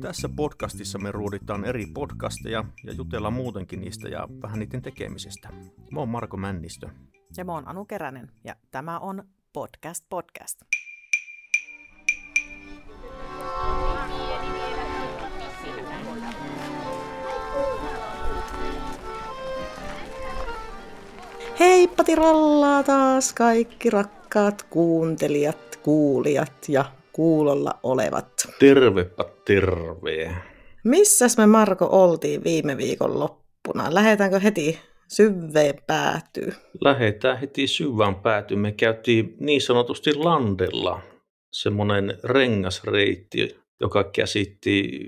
Tässä podcastissa me ruuditaan eri podcasteja ja jutellaan muutenkin niistä ja vähän niiden tekemisestä. Mä oon Marko Männistö. Ja mä oon Anu Keränen ja tämä on Podcast Podcast. Heippa tirallaa taas kaikki rakkaat kuuntelijat, kuulijat ja kuulolla olevat. Tervepä terve. Missäs me Marko oltiin viime viikon loppuna? Lähetäänkö heti syveen päätyy? Lähetään heti syvään päätyyn. Me käytiin niin sanotusti landella semmoinen rengasreitti, joka käsitti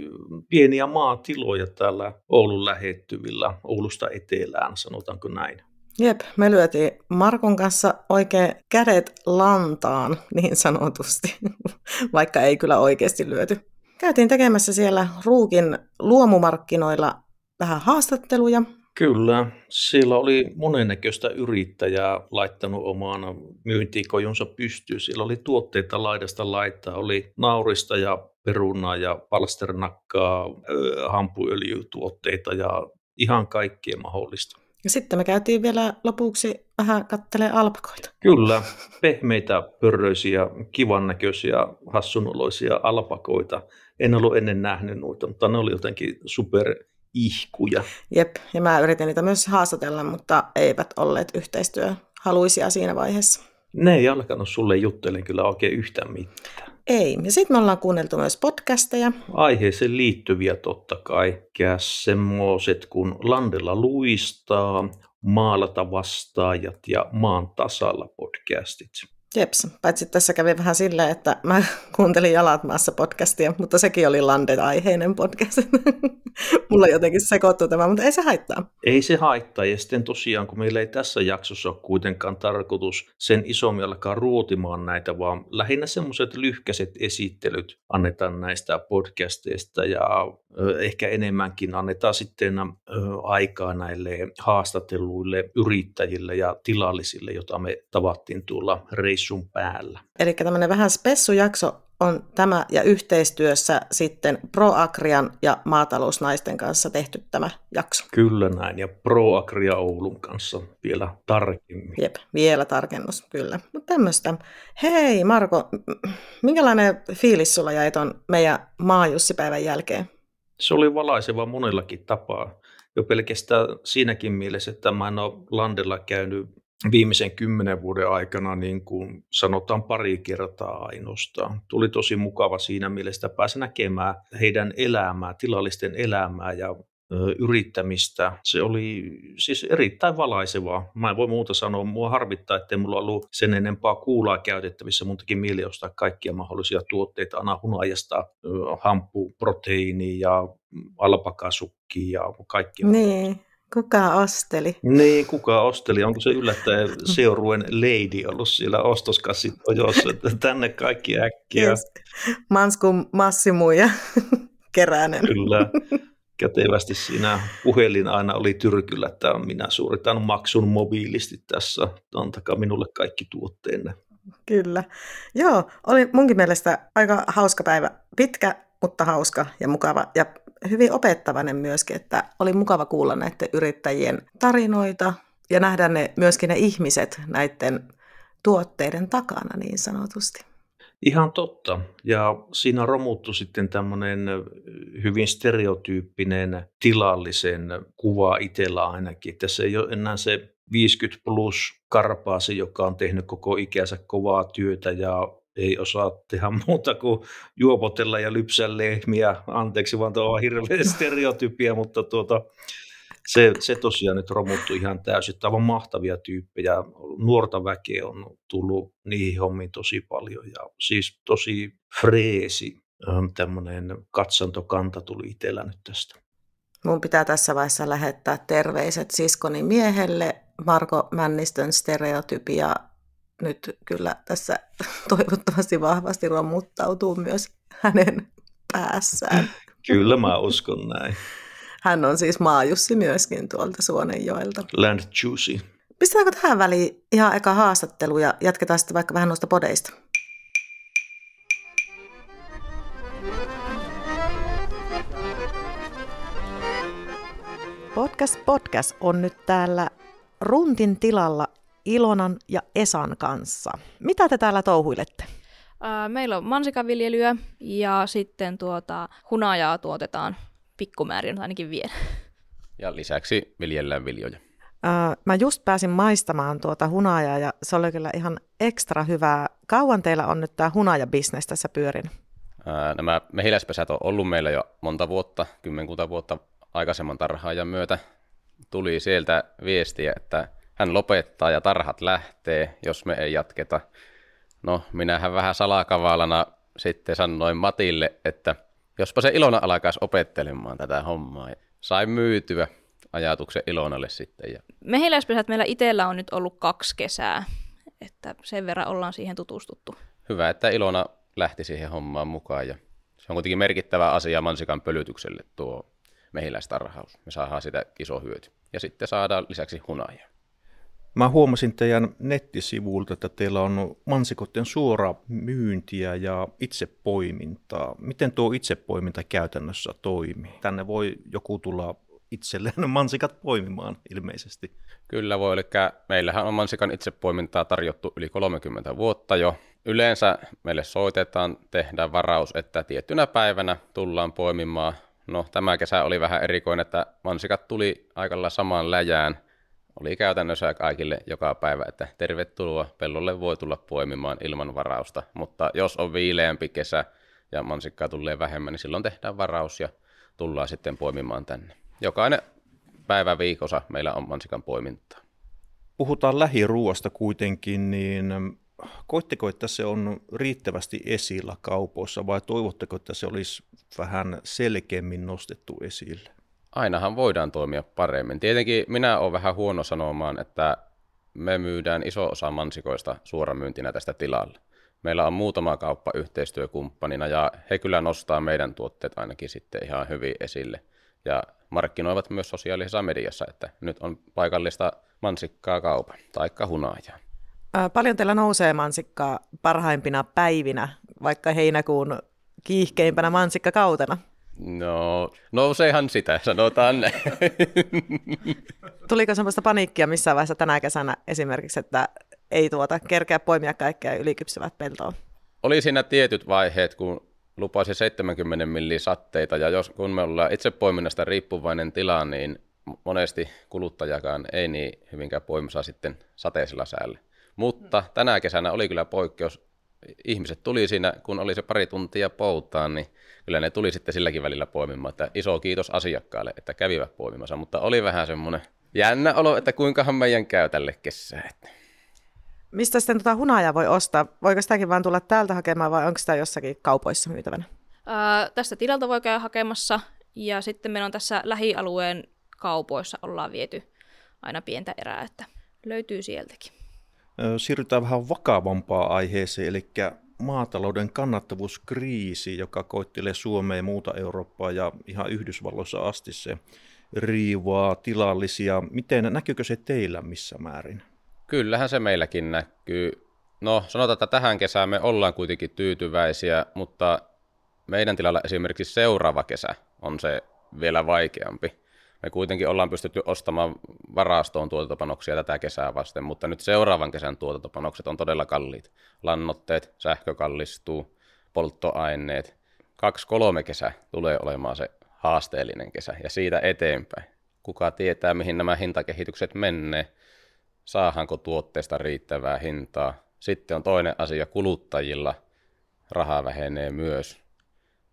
pieniä maatiloja täällä Oulun lähettyvillä, Oulusta etelään, sanotaanko näin. Jep, me lyötiin Markon kanssa oikein kädet lantaan, niin sanotusti, vaikka ei kyllä oikeasti lyöty. Käytiin tekemässä siellä Ruukin luomumarkkinoilla vähän haastatteluja. Kyllä, siellä oli monennäköistä yrittäjää laittanut omaan myyntikojunsa pystyyn. Siellä oli tuotteita laidasta laittaa, oli naurista ja perunaa ja palsternakkaa, hampuöljytuotteita ja ihan kaikkea mahdollista. Ja sitten me käytiin vielä lopuksi vähän kattelee alpakoita. Kyllä, pehmeitä, pörröisiä, kivan näköisiä, hassunoloisia alpakoita. En ollut ennen nähnyt noita, mutta ne oli jotenkin super ihkuja. Jep, ja mä yritin niitä myös haastatella, mutta eivät olleet yhteistyöhaluisia siinä vaiheessa. Ne ei alkanut sulle juttelemaan kyllä oikein yhtään mitään. Ei. Ja sitten me ollaan kuunneltu myös podcasteja. Aiheeseen liittyviä totta kai. Semmoiset kuin Landella luistaa, Maalata vastaajat ja Maan tasalla podcastit. Jeps, paitsi tässä kävi vähän silleen, että mä kuuntelin Jalat maassa podcastia, mutta sekin oli Landet-aiheinen podcast. Mulla jotenkin sekoittuu tämä, mutta ei se haittaa. Ei se haittaa, ja sitten tosiaan, kun meillä ei tässä jaksossa ole kuitenkaan tarkoitus sen isommin alkaa ruotimaan näitä, vaan lähinnä semmoiset lyhkäiset esittelyt annetaan näistä podcasteista, ja ehkä enemmänkin annetaan sitten aikaa näille haastatelluille yrittäjille ja tilallisille, jota me tavattiin tuolla reissun päällä. Eli tämmöinen vähän spessujakso on tämä ja yhteistyössä sitten ProAgrian ja maatalousnaisten kanssa tehty tämä jakso. Kyllä näin, ja ProAgria Oulun kanssa vielä tarkemmin. Jep, vielä tarkennus, kyllä. Mutta tämmöistä. Hei Marko, minkälainen fiilis sulla jäi tuon meidän maajussipäivän jälkeen? Se oli valaiseva monellakin tapaa. Jo pelkästään siinäkin mielessä, että mä en ole Landella käynyt viimeisen kymmenen vuoden aikana niin kuin sanotaan pari kertaa ainoastaan. Tuli tosi mukava siinä mielessä, että pääsi näkemään heidän elämää, tilallisten elämää ja yrittämistä. Se oli siis erittäin valaisevaa. Mä en voi muuta sanoa. Mua harvittaa, ettei mulla ollut sen enempää kuulaa käytettävissä. Mun teki mieli ostaa kaikkia mahdollisia tuotteita, aina hunajasta, hampu, proteiini ja alpakasukki ja kaikki. Niin. Kuka osteli? Niin, kuka osteli? Onko se yllättäen seuruen lady ollut siellä ostoskassit ojossa, että tänne kaikki äkkiä? Yes. Mansku Massimu ja Keränen. Kyllä. Kätevästi siinä puhelin aina oli tyrkyllä, että minä suoritan maksun mobiilisti tässä. Antakaa minulle kaikki tuotteenne. Kyllä. Joo, oli munkin mielestä aika hauska päivä. Pitkä, mutta hauska ja mukava. Ja hyvin opettavainen myöskin, että oli mukava kuulla näiden yrittäjien tarinoita ja nähdä ne, myöskin ne ihmiset näiden tuotteiden takana niin sanotusti. Ihan totta. Ja siinä romuttu sitten tämmöinen hyvin stereotyyppinen tilallisen kuva itsellä ainakin. Tässä ei ole enää se 50 plus karpaasi, joka on tehnyt koko ikänsä kovaa työtä ja ei osaa tehdä muuta kuin juopotella ja lypsää lehmiä. Anteeksi, vaan tuo on hirveä stereotypia, mutta tuota, se, se tosiaan nyt romuttui ihan täysin. Tämä on mahtavia tyyppejä. Nuorta väkeä on tullut niihin hommiin tosi paljon ja siis tosi freesi ähm, tämmöinen katsantokanta tuli itsellä nyt tästä. Mun pitää tässä vaiheessa lähettää terveiset siskoni miehelle. Marko Männistön stereotypia nyt kyllä tässä toivottavasti vahvasti romuttautuu myös hänen päässään. Kyllä mä uskon näin. Hän on siis maajussi myöskin tuolta Suonenjoelta. Land Juicy. pistetäänkö tähän väliin ihan eka haastattelu ja jatketaan sitten vaikka vähän noista podeista? Podcast Podcast on nyt täällä Runtin tilalla Ilonan ja Esan kanssa. Mitä te täällä touhuilette? meillä on mansikaviljelyä ja sitten tuota, hunajaa tuotetaan pikkumäärin ainakin vielä. Ja lisäksi viljellään viljoja. mä just pääsin maistamaan tuota hunajaa ja se oli kyllä ihan ekstra hyvää. Kauan teillä on nyt tämä hunaja-bisnes tässä pyörin? nämä mehiläispesät on ollut meillä jo monta vuotta, kymmenkunta vuotta aikaisemman tarhaajan myötä. Tuli sieltä viestiä, että hän lopettaa ja tarhat lähtee, jos me ei jatketa. No, minähän vähän salakavalana sitten sanoin Matille, että jospa se Ilona alkaisi opettelemaan tätä hommaa. Sai myytyä ajatuksen Ilonalle sitten. Ja... Mehiläispesät meillä itsellä on nyt ollut kaksi kesää, että sen verran ollaan siihen tutustuttu. Hyvä, että Ilona lähti siihen hommaan mukaan ja se on kuitenkin merkittävä asia mansikan pölytykselle tuo mehiläistarhaus. Me saadaan sitä iso hyöty. Ja sitten saadaan lisäksi hunajaa. Mä huomasin teidän nettisivuilta, että teillä on mansikoiden suora myyntiä ja itsepoimintaa. Miten tuo itsepoiminta käytännössä toimii? Tänne voi joku tulla itselleen mansikat poimimaan ilmeisesti. Kyllä voi, eli meillähän on mansikan itsepoimintaa tarjottu yli 30 vuotta jo. Yleensä meille soitetaan, tehdään varaus, että tiettynä päivänä tullaan poimimaan. No tämä kesä oli vähän erikoinen, että mansikat tuli aikalla samaan läjään – oli käytännössä kaikille joka päivä, että tervetuloa, pellolle voi tulla poimimaan ilman varausta, mutta jos on viileämpi kesä ja mansikkaa tulee vähemmän, niin silloin tehdään varaus ja tullaan sitten poimimaan tänne. Jokainen päivä viikossa meillä on mansikan poimintaa. Puhutaan lähiruuasta kuitenkin, niin koitteko, että se on riittävästi esillä kaupoissa vai toivotteko, että se olisi vähän selkeämmin nostettu esille? Ainahan voidaan toimia paremmin. Tietenkin minä olen vähän huono sanomaan, että me myydään iso osa mansikoista suoramyyntinä tästä tilalla. Meillä on muutama kauppa yhteistyökumppanina ja he kyllä nostaa meidän tuotteet ainakin sitten ihan hyvin esille. Ja markkinoivat myös sosiaalisessa mediassa, että nyt on paikallista mansikkaa kaupan, taikka hunajaa. Paljon teillä nousee mansikkaa parhaimpina päivinä, vaikka heinäkuun kiihkeimpänä mansikkakautena? No, nouseehan sitä, sanotaan näin. Tuliko semmoista paniikkia missään vaiheessa tänä kesänä esimerkiksi, että ei tuota kerkeä poimia kaikkea ylikypsyvät peltoon? Oli siinä tietyt vaiheet, kun lupasi 70 milli satteita, ja jos, kun me ollaan itse poiminnasta riippuvainen tila, niin monesti kuluttajakaan ei niin hyvinkään poimisa sitten sateisella säällä. Mutta tänä kesänä oli kyllä poikkeus. Ihmiset tuli siinä, kun oli se pari tuntia poutaan, niin kyllä ne tuli sitten silläkin välillä poimimaan, että iso kiitos asiakkaalle, että kävivät poimimassa, mutta oli vähän semmoinen jännä olo, että kuinkahan meidän käy tälle kesää. Mistä sitten tuota hunajaa voi ostaa? Voiko sitäkin vaan tulla täältä hakemaan vai onko sitä jossakin kaupoissa myytävänä? Ää, tästä tilalta voi käydä hakemassa ja sitten meillä on tässä lähialueen kaupoissa ollaan viety aina pientä erää, että löytyy sieltäkin. Siirrytään vähän vakavampaan aiheeseen, eli maatalouden kannattavuuskriisi, joka koittelee Suomea ja muuta Eurooppaa ja ihan Yhdysvalloissa asti se riivaa tilallisia. Miten näkyykö se teillä missä määrin? Kyllähän se meilläkin näkyy. No sanotaan, että tähän kesään me ollaan kuitenkin tyytyväisiä, mutta meidän tilalla esimerkiksi seuraava kesä on se vielä vaikeampi me kuitenkin ollaan pystytty ostamaan varastoon tuotantopanoksia tätä kesää vasten, mutta nyt seuraavan kesän tuotantopanokset on todella kalliit. Lannotteet, sähkö kallistuu, polttoaineet. Kaksi-kolme kesä tulee olemaan se haasteellinen kesä ja siitä eteenpäin. Kuka tietää, mihin nämä hintakehitykset menee, saahanko tuotteesta riittävää hintaa. Sitten on toinen asia kuluttajilla, raha vähenee myös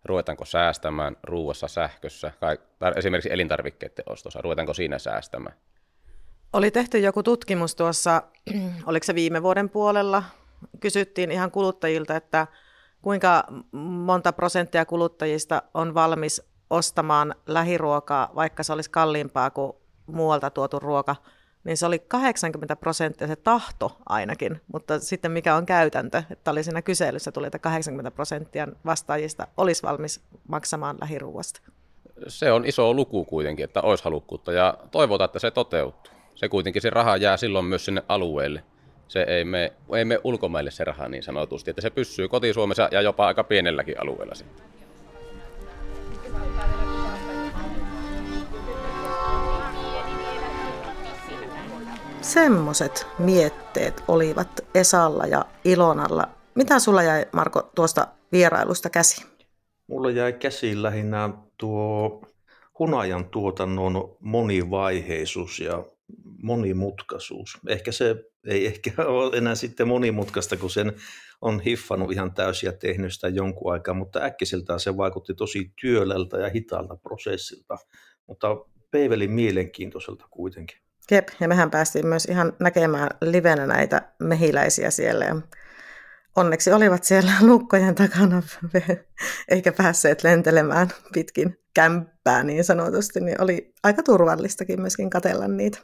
ruvetaanko säästämään ruuassa, sähkössä, tai esimerkiksi elintarvikkeiden ostossa, ruvetaanko siinä säästämään? Oli tehty joku tutkimus tuossa, oliko se viime vuoden puolella, kysyttiin ihan kuluttajilta, että kuinka monta prosenttia kuluttajista on valmis ostamaan lähiruokaa, vaikka se olisi kalliimpaa kuin muualta tuotu ruoka – niin se oli 80 prosenttia se tahto ainakin, mutta sitten mikä on käytäntö, että oli siinä kyselyssä tuli, että 80 prosenttia vastaajista olisi valmis maksamaan lähiruuasta. Se on iso luku kuitenkin, että olisi halukkuutta ja toivotaan, että se toteutuu. se kuitenkin se raha jää silloin myös sinne alueelle. Se ei me, ei me ulkomaille se raha niin sanotusti, että se pysyy koti-Suomessa ja jopa aika pienelläkin alueella sitten. Semmoset mietteet olivat Esalla ja Ilonalla. Mitä sulla jäi, Marko, tuosta vierailusta käsi? Mulla jäi käsiin lähinnä tuo hunajan tuotannon monivaiheisuus ja monimutkaisuus. Ehkä se ei ehkä ole enää sitten monimutkaista, kun sen on hiffannut ihan täysin ja tehnyt sitä jonkun aikaa, mutta äkkiseltään se vaikutti tosi työlältä ja hitaalta prosessilta, mutta Peivelin mielenkiintoiselta kuitenkin. Jep, ja mehän päästiin myös ihan näkemään livenä näitä mehiläisiä siellä. Ja onneksi olivat siellä lukkojen takana, eikä päässeet lentelemään pitkin kämppää niin sanotusti, niin oli aika turvallistakin myöskin katella niitä.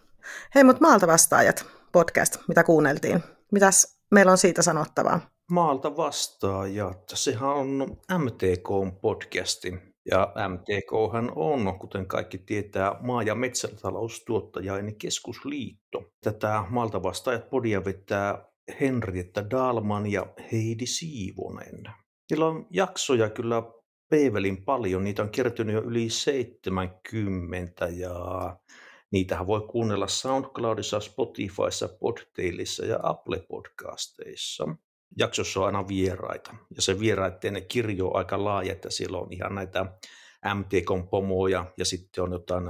Hei, mutta maalta vastaajat, podcast, mitä kuunneltiin. Mitäs meillä on siitä sanottavaa? Maalta vastaajat, sehän on MTK-podcasti. Ja MTK on, kuten kaikki tietää, maa- ja metsätaloustuottajain keskusliitto. Tätä Maalta vastaajat podia vetää Henrietta Dalman ja Heidi Siivonen. Niillä on jaksoja kyllä Peevelin paljon, niitä on kertynyt jo yli 70 ja niitähän voi kuunnella SoundCloudissa, Spotifyssa, Podtailissa ja Apple Podcasteissa. Jaksossa on aina vieraita ja se vieraiden kirjo on aika laaja, että siellä on ihan näitä MTK-pomoja ja sitten on jotain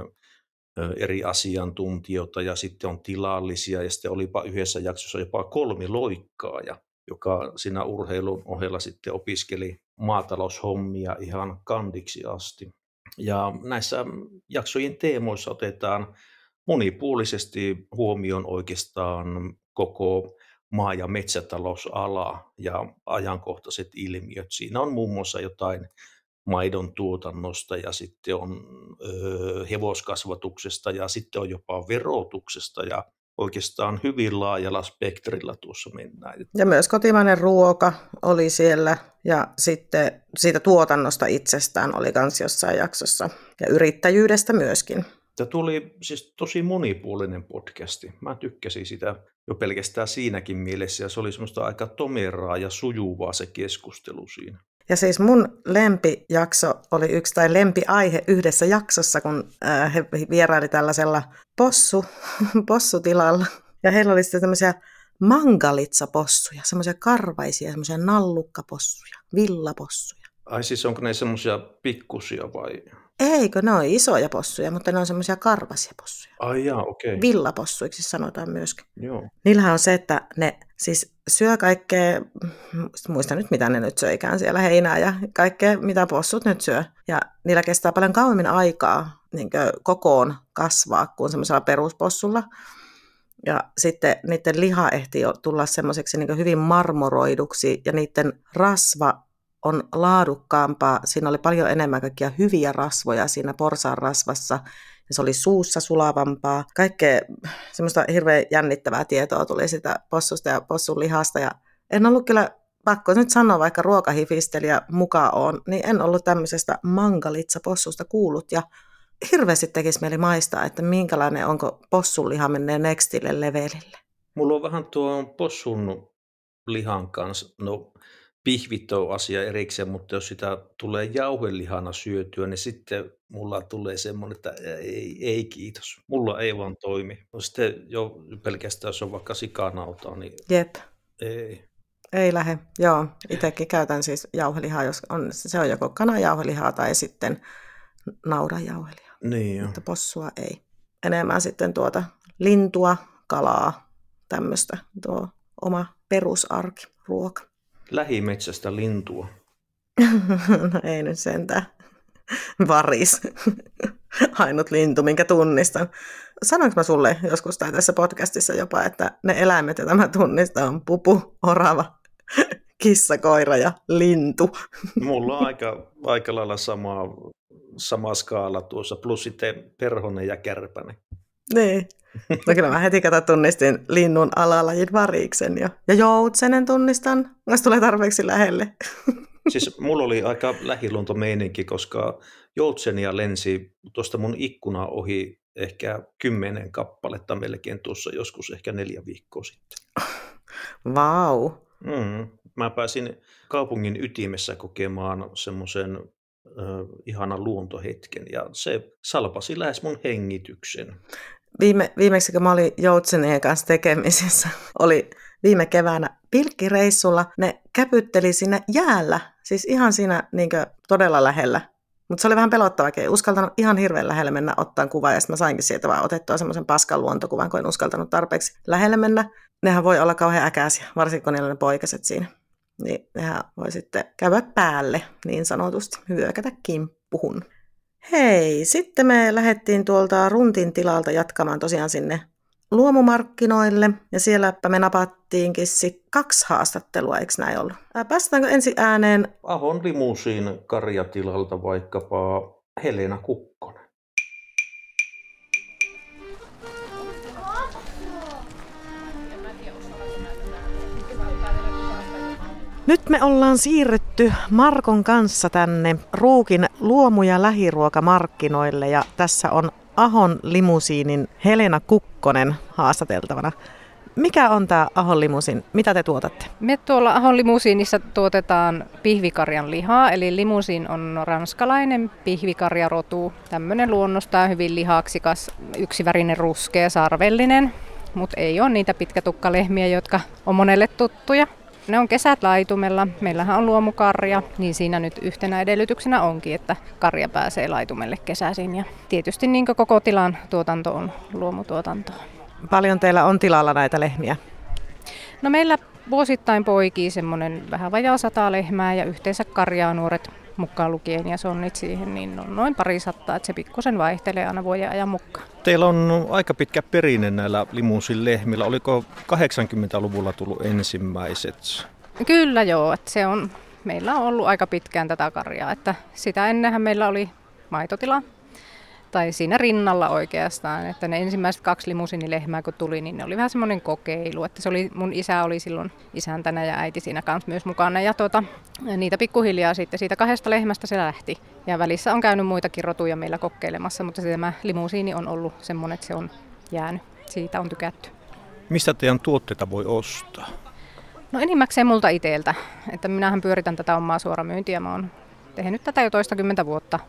eri asiantuntijoita ja sitten on tilallisia ja sitten olipa yhdessä jaksossa jopa kolmi loikkaa, joka siinä urheilun ohella sitten opiskeli maataloushommia ihan kandiksi asti. Ja näissä jaksojen teemoissa otetaan monipuolisesti huomioon oikeastaan koko maa- ja metsätalousala ja ajankohtaiset ilmiöt. Siinä on muun muassa jotain maidon tuotannosta ja sitten on ö, hevoskasvatuksesta ja sitten on jopa verotuksesta ja oikeastaan hyvin laajalla spektrillä tuossa mennään. Ja myös kotimainen ruoka oli siellä ja sitten siitä tuotannosta itsestään oli myös jossain jaksossa ja yrittäjyydestä myöskin. Tämä tuli siis tosi monipuolinen podcasti. Mä tykkäsin sitä jo pelkästään siinäkin mielessä ja se oli semmoista aika tomeraa ja sujuvaa se keskustelu siinä. Ja siis mun lempijakso oli yksi tai lempiaihe yhdessä jaksossa, kun äh, he vieraili tällaisella possu, possutilalla. Ja heillä oli sitten tämmöisiä mangalitsapossuja, semmoisia karvaisia, semmoisia nallukkapossuja, villapossuja. Ai siis onko ne semmoisia pikkusia vai? Eikö, ne on isoja possuja, mutta ne on semmoisia karvasia possuja. Ai jaa, okei. Okay. Villapossuiksi sanotaan myöskin. Joo. Niillähän on se, että ne siis syö kaikkea, muista nyt mitä ne nyt söikään siellä, heinää ja kaikkea mitä possut nyt syö. Ja niillä kestää paljon kauemmin aikaa niin kokoon kasvaa kuin semmoisella peruspossulla. Ja sitten niiden liha ehti jo tulla semmoiseksi niin hyvin marmoroiduksi ja niiden rasva on laadukkaampaa. Siinä oli paljon enemmän kaikkia hyviä rasvoja siinä porsaan rasvassa se oli suussa sulavampaa. Kaikkea semmoista hirveän jännittävää tietoa tuli sitä possusta ja possun lihasta ja en ollut kyllä pakko nyt sanoa, vaikka ruokahifistelijä mukaan on, niin en ollut tämmöisestä mangalitsa-possusta kuullut ja hirveästi tekisi mieli maistaa, että minkälainen onko possun liha menee nextille levelille. Mulla on vähän tuo possun lihan kanssa, no pihvit on asia erikseen, mutta jos sitä tulee jauhelihana syötyä, niin sitten mulla tulee semmoinen, että ei, ei kiitos. Mulla ei vaan toimi. No sitten jo pelkästään, jos on vaikka sikanautaa, niin Jep. ei. Ei lähde, joo. Itsekin käytän siis jauhelihaa, jos on, se on joko kananjauhelihaa tai sitten naudanjauhelihaa. Niin jo. Mutta possua ei. Enemmän sitten tuota lintua, kalaa, tämmöistä tuo oma perusarki, ruoka. Lähimetsästä lintua. no ei nyt sentään. Varis. Ainut lintu, minkä tunnistan. Sanoinko mä sulle joskus tai tässä podcastissa jopa, että ne eläimet, joita mä tunnistan, on pupu, orava, kissa, koira ja lintu. Mulla on aika, aika lailla sama, sama skaala tuossa, plus sitten perhonen ja kärpänen. Niin. No kyllä mä heti kato tunnistin linnun alalajin variksen jo. Ja joutsenen tunnistan, jos tulee tarpeeksi lähelle. Siis mulla oli aika lähiluontomeininki, koska joutsenia lensi tuosta mun ikkuna ohi ehkä kymmenen kappaletta melkein tuossa joskus ehkä neljä viikkoa sitten. Vau. Mm. Mä pääsin kaupungin ytimessä kokemaan semmoisen ihanan luontohetken ja se salpasi lähes mun hengityksen. Viime, viimeksi kun mä olin Joutsenien kanssa tekemisissä, oli viime keväänä pilkkireissulla. Ne käpytteli siinä jäällä, siis ihan siinä niin todella lähellä. Mutta se oli vähän pelottavakin. Ei uskaltanut ihan hirveän lähelle mennä ottaa kuvaa, ja sitten mä sainkin sieltä vaan otettua semmoisen paskan luontokuvan, kun en uskaltanut tarpeeksi lähelle mennä. Nehän voi olla kauhean äkäisiä, varsinkin kun niillä on ne poikaset siinä. Niin nehän voi sitten käydä päälle, niin sanotusti, hyökätä kimppuhun. Hei, sitten me lähdettiin tuolta Runtin tilalta jatkamaan tosiaan sinne luomumarkkinoille ja sielläpä me napattiinkin sit kaksi haastattelua, eikö näin ollut? Päästäänkö ensi ääneen? Ahon limusiin karjatilalta vaikkapa Helena Kukkonen. Nyt me ollaan siirrytty Markon kanssa tänne Ruukin luomu- ja lähiruokamarkkinoille ja tässä on Ahon limusiinin Helena Kukkonen haastateltavana. Mikä on tämä Ahon limusiin? Mitä te tuotatte? Me tuolla Ahon limusiinissa tuotetaan pihvikarjan lihaa, eli limusiin on ranskalainen pihvikarjarotu. Tämmöinen luonnostaan hyvin lihaksikas, yksivärinen ruskea, sarvellinen, mutta ei ole niitä pitkätukkalehmiä, jotka on monelle tuttuja. Ne on kesät laitumella. Meillähän on luomukarja, niin siinä nyt yhtenä edellytyksenä onkin, että karja pääsee laitumelle kesäisin. Ja tietysti niin koko tilan tuotanto on luomutuotantoa. Paljon teillä on tilalla näitä lehmiä? No meillä vuosittain poikii semmoinen vähän vajaa sata lehmää ja yhteensä karjaa nuoret mukaan lukien ja sonnit siihen, niin on noin pari sattaa, että se pikkusen vaihtelee aina vuoden ajan mukaan. Teillä on aika pitkä perinne näillä limuusin lehmillä. Oliko 80-luvulla tullut ensimmäiset? Kyllä joo, että se on, meillä on ollut aika pitkään tätä karjaa, että sitä ennenhän meillä oli maitotila tai siinä rinnalla oikeastaan, että ne ensimmäiset kaksi limusinilehmää kun tuli, niin ne oli vähän semmoinen kokeilu, että se oli, mun isä oli silloin isäntänä ja äiti siinä kanssa myös mukana ja tuota, niitä pikkuhiljaa sitten siitä kahdesta lehmästä se lähti. Ja välissä on käynyt muitakin rotuja meillä kokeilemassa, mutta tämä limusiini on ollut semmoinen, että se on jäänyt. Siitä on tykätty. Mistä teidän tuotteita voi ostaa? No enimmäkseen multa iteltä, että minähän pyöritän tätä omaa suoramyyntiä. Mä oon tehnyt tätä jo toistakymmentä vuotta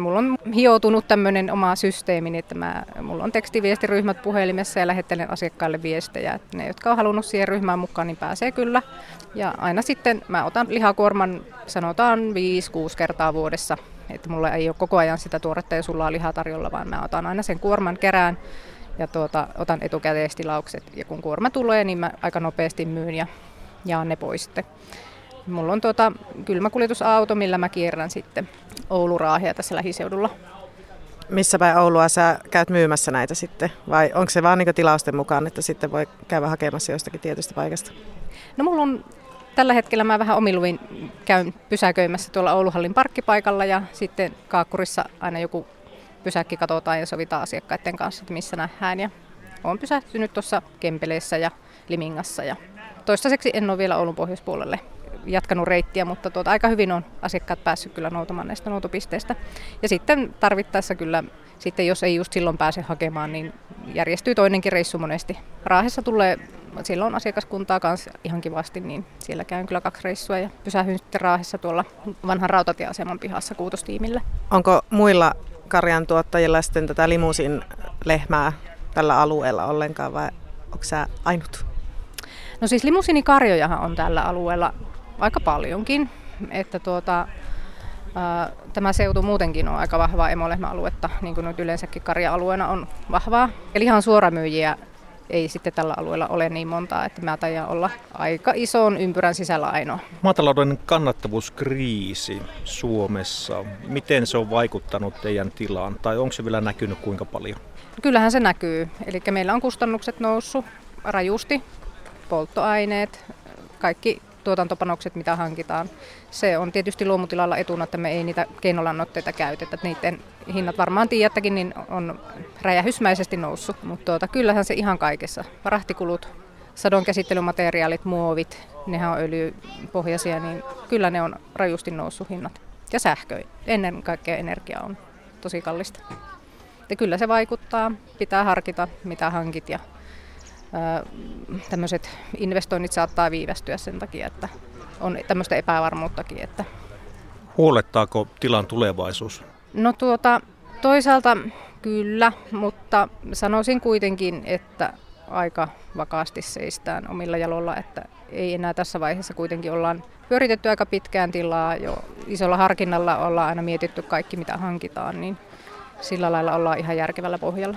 Mulla on hioutunut tämmöinen oma systeemi, että mä, mulla on tekstiviestiryhmät puhelimessa ja lähettelen asiakkaille viestejä. Että ne, jotka on halunnut siihen ryhmään mukaan, niin pääsee kyllä. Ja aina sitten mä otan lihakuorman, sanotaan 5-6 kertaa vuodessa. Että mulla ei ole koko ajan sitä tuoretta ja sullaa lihaa tarjolla, vaan mä otan aina sen kuorman kerään ja tuota, otan etukäteistilaukset. Ja kun kuorma tulee, niin mä aika nopeasti myyn ja jaan ne pois sitten. Mulla on tuota kylmäkuljetusauto, millä mä kierrän sitten Oulu-Raahia tässä lähiseudulla. Missä päin Oulua sä käyt myymässä näitä sitten? Vai onko se vaan niin tilausten mukaan, että sitten voi käydä hakemassa jostakin tietystä paikasta? No mulla on tällä hetkellä mä vähän omiluvin käyn pysäköimässä tuolla Ouluhallin parkkipaikalla ja sitten Kaakkurissa aina joku pysäkki katsotaan ja sovitaan asiakkaiden kanssa, että missä nähdään. Ja olen pysähtynyt tuossa Kempeleessä ja Limingassa ja toistaiseksi en ole vielä Oulun pohjoispuolelle jatkanut reittiä, mutta tuota, aika hyvin on asiakkaat päässyt kyllä noutamaan näistä noutopisteistä. Ja sitten tarvittaessa kyllä, sitten jos ei just silloin pääse hakemaan, niin järjestyy toinenkin reissu monesti. Raahessa tulee silloin asiakaskuntaa kanssa ihan kivasti, niin siellä käyn kyllä kaksi reissua ja pysähyn sitten Raahessa tuolla vanhan rautatieaseman pihassa kuutostiimillä. Onko muilla karjan tuottajilla sitten tätä limusin lehmää tällä alueella ollenkaan vai onko sä ainut? No siis limusiinikarjojahan on tällä alueella aika paljonkin. Että tuota, ää, tämä seutu muutenkin on aika vahvaa emolehmäaluetta, niin kuin nyt yleensäkin karja-alueena on vahvaa. Eli ihan suoramyyjiä ei sitten tällä alueella ole niin montaa, että mä tajan olla aika ison ympyrän sisällä ainoa. Maatalouden kannattavuuskriisi Suomessa, miten se on vaikuttanut teidän tilaan tai onko se vielä näkynyt kuinka paljon? Kyllähän se näkyy. Eli meillä on kustannukset noussut rajusti, polttoaineet, kaikki tuotantopanokset, mitä hankitaan. Se on tietysti luomutilalla etuna, että me ei niitä keinolannoitteita käytetä. Niiden hinnat varmaan tiedättäkin, niin on räjähysmäisesti noussut. Mutta tuota, kyllähän se ihan kaikessa. Rahtikulut, sadon käsittelymateriaalit, muovit, nehän on öljypohjaisia, niin kyllä ne on rajusti noussut hinnat. Ja sähkö, ennen kaikkea energia on tosi kallista. Että kyllä se vaikuttaa, pitää harkita mitä hankit ja tämmöiset investoinnit saattaa viivästyä sen takia, että on tämmöistä epävarmuuttakin. Että... Huolettaako tilan tulevaisuus? No tuota, toisaalta kyllä, mutta sanoisin kuitenkin, että aika vakaasti seistään omilla jaloilla, että ei enää tässä vaiheessa kuitenkin ollaan pyöritetty aika pitkään tilaa jo isolla harkinnalla ollaan aina mietitty kaikki mitä hankitaan, niin sillä lailla ollaan ihan järkevällä pohjalla.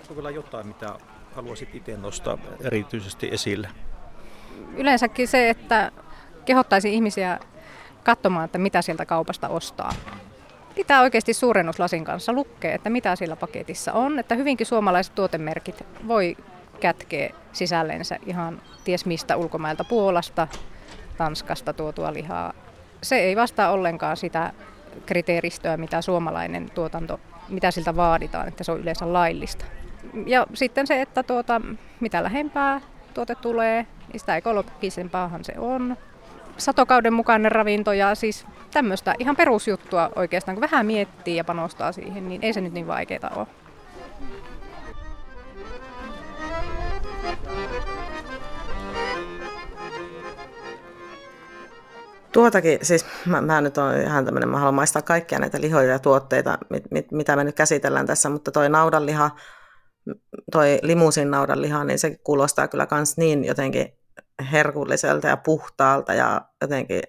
Onko vielä jotain, mitä haluaisit itse nostaa erityisesti esille? Yleensäkin se, että kehottaisin ihmisiä katsomaan, että mitä sieltä kaupasta ostaa. Pitää oikeasti suurennuslasin kanssa lukea, että mitä siellä paketissa on, että hyvinkin suomalaiset tuotemerkit voi kätkeä sisällensä ihan ties mistä ulkomailta Puolasta, Tanskasta tuotua lihaa. Se ei vastaa ollenkaan sitä kriteeristöä, mitä suomalainen tuotanto, mitä siltä vaaditaan, että se on yleensä laillista. Ja sitten se, että tuota, mitä lähempää tuote tulee, niin sitä ekologisempaahan se on. Satokauden mukainen ravinto ja siis tämmöistä ihan perusjuttua oikeastaan, kun vähän miettii ja panostaa siihen, niin ei se nyt niin vaikeaa ole. Tuotakin, siis mä, mä nyt on ihan tämmöinen, mä haluan maistaa kaikkia näitä lihoja ja tuotteita, mit, mit, mitä me nyt käsitellään tässä, mutta toi naudanliha, toi limusin naudanliha, niin se kuulostaa kyllä kans niin jotenkin herkulliselta ja puhtaalta ja jotenkin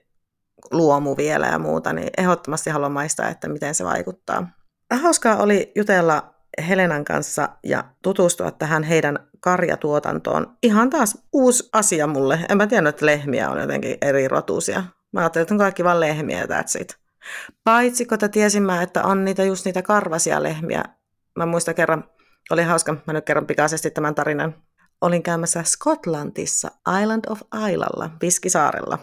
luomu vielä ja muuta, niin ehdottomasti haluan maistaa, että miten se vaikuttaa. Hauskaa oli jutella Helenan kanssa ja tutustua tähän heidän karjatuotantoon. Ihan taas uusi asia mulle. En mä tiennyt, että lehmiä on jotenkin eri rotuisia. Mä ajattelin, että on kaikki vaan lehmiä, that's it. Paitsi kun tiesin mä, että on niitä just niitä karvasia lehmiä. Mä muistan kerran, oli hauska, mä nyt kerron pikaisesti tämän tarinan. Olin käymässä Skotlantissa Island of Islalla, Viskisaarella.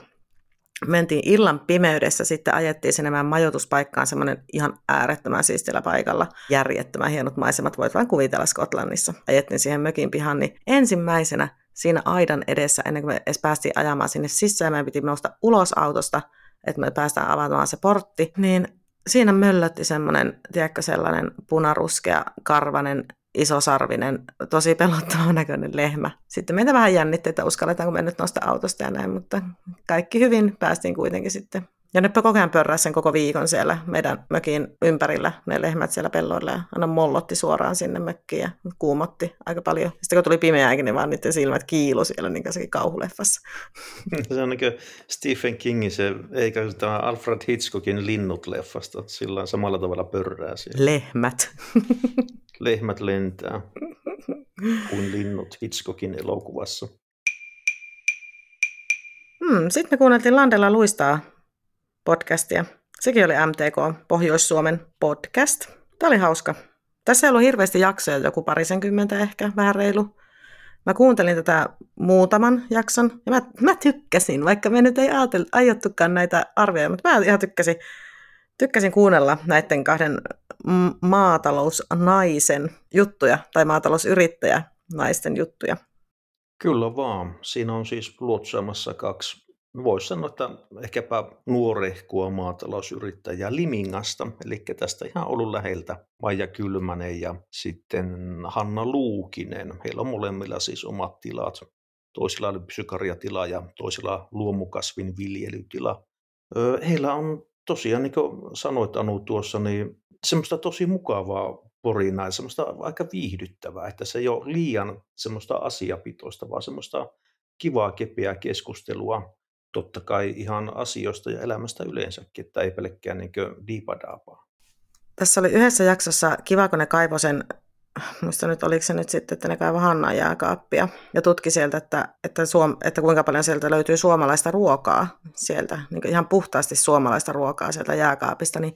Mentiin illan pimeydessä, sitten ajettiin sinne meidän majoituspaikkaan semmoinen ihan äärettömän siistillä paikalla. Järjettömän hienot maisemat, voit vain kuvitella Skotlannissa. Ajettiin siihen mökin pihan, niin ensimmäisenä siinä aidan edessä, ennen kuin me edes päästiin ajamaan sinne sisään, meidän piti nousta ulos autosta, että me päästään avaamaan se portti, niin siinä möllötti semmoinen, tiedätkö, sellainen punaruskea, karvanen, isosarvinen, tosi pelottava näköinen lehmä. Sitten meitä vähän jännitti, että uskalletaanko me nyt nostaa autosta ja näin, mutta kaikki hyvin päästiin kuitenkin sitten ja ne koko ajan pörräsi sen koko viikon siellä meidän mökin ympärillä, ne lehmät siellä pelloilla ja aina mollotti suoraan sinne mökkiin ja kuumotti aika paljon. Sitten kun tuli pimeääkin, niin vaan niiden silmät kiilu siellä niin kuin kauhuleffassa. Se on niin Stephen Kingin se, eikä tämä Alfred Hitchcockin Linnut-leffasta, sillä samalla tavalla pörrää siellä. Lehmät. Lehmät lentää kuin linnut Hitchcockin elokuvassa. Hmm, Sitten me kuunneltiin Landella luistaa podcastia. Sekin oli MTK, Pohjois-Suomen podcast. Tämä oli hauska. Tässä ei ollut hirveästi jaksoja, joku parisenkymmentä ehkä, vähän reilu. Mä kuuntelin tätä muutaman jakson ja mä, mä tykkäsin, vaikka me nyt ei aiottukaan näitä arvioja, mutta mä ihan tykkäsin, tykkäsin kuunnella näiden kahden maatalousnaisen juttuja tai maatalousyrittäjä naisten juttuja. Kyllä vaan. Siinä on siis luotsaamassa kaksi voisi sanoa, että ehkäpä nuorehkua maatalousyrittäjää Limingasta, eli tästä ihan ollut läheltä Maija Kylmänen ja sitten Hanna Luukinen. Heillä on molemmilla siis omat tilat. Toisilla oli psykarjatila ja toisilla luomukasvin viljelytila. Heillä on tosiaan, niin kuin sanoit Anu tuossa, niin semmoista tosi mukavaa porinaa semmoista aika viihdyttävää, että se ei ole liian semmoista asiapitoista, vaan semmoista kivaa, kepeää keskustelua totta kai ihan asioista ja elämästä yleensäkin, että ei pelkkään niin diipadaapaa. Tässä oli yhdessä jaksossa kiva, kun muista nyt oliko se nyt sitten, että ne kaivoi Hannan jääkaappia ja tutki sieltä, että, että, suom, että kuinka paljon sieltä löytyy suomalaista ruokaa sieltä, niin ihan puhtaasti suomalaista ruokaa sieltä jääkaapista, niin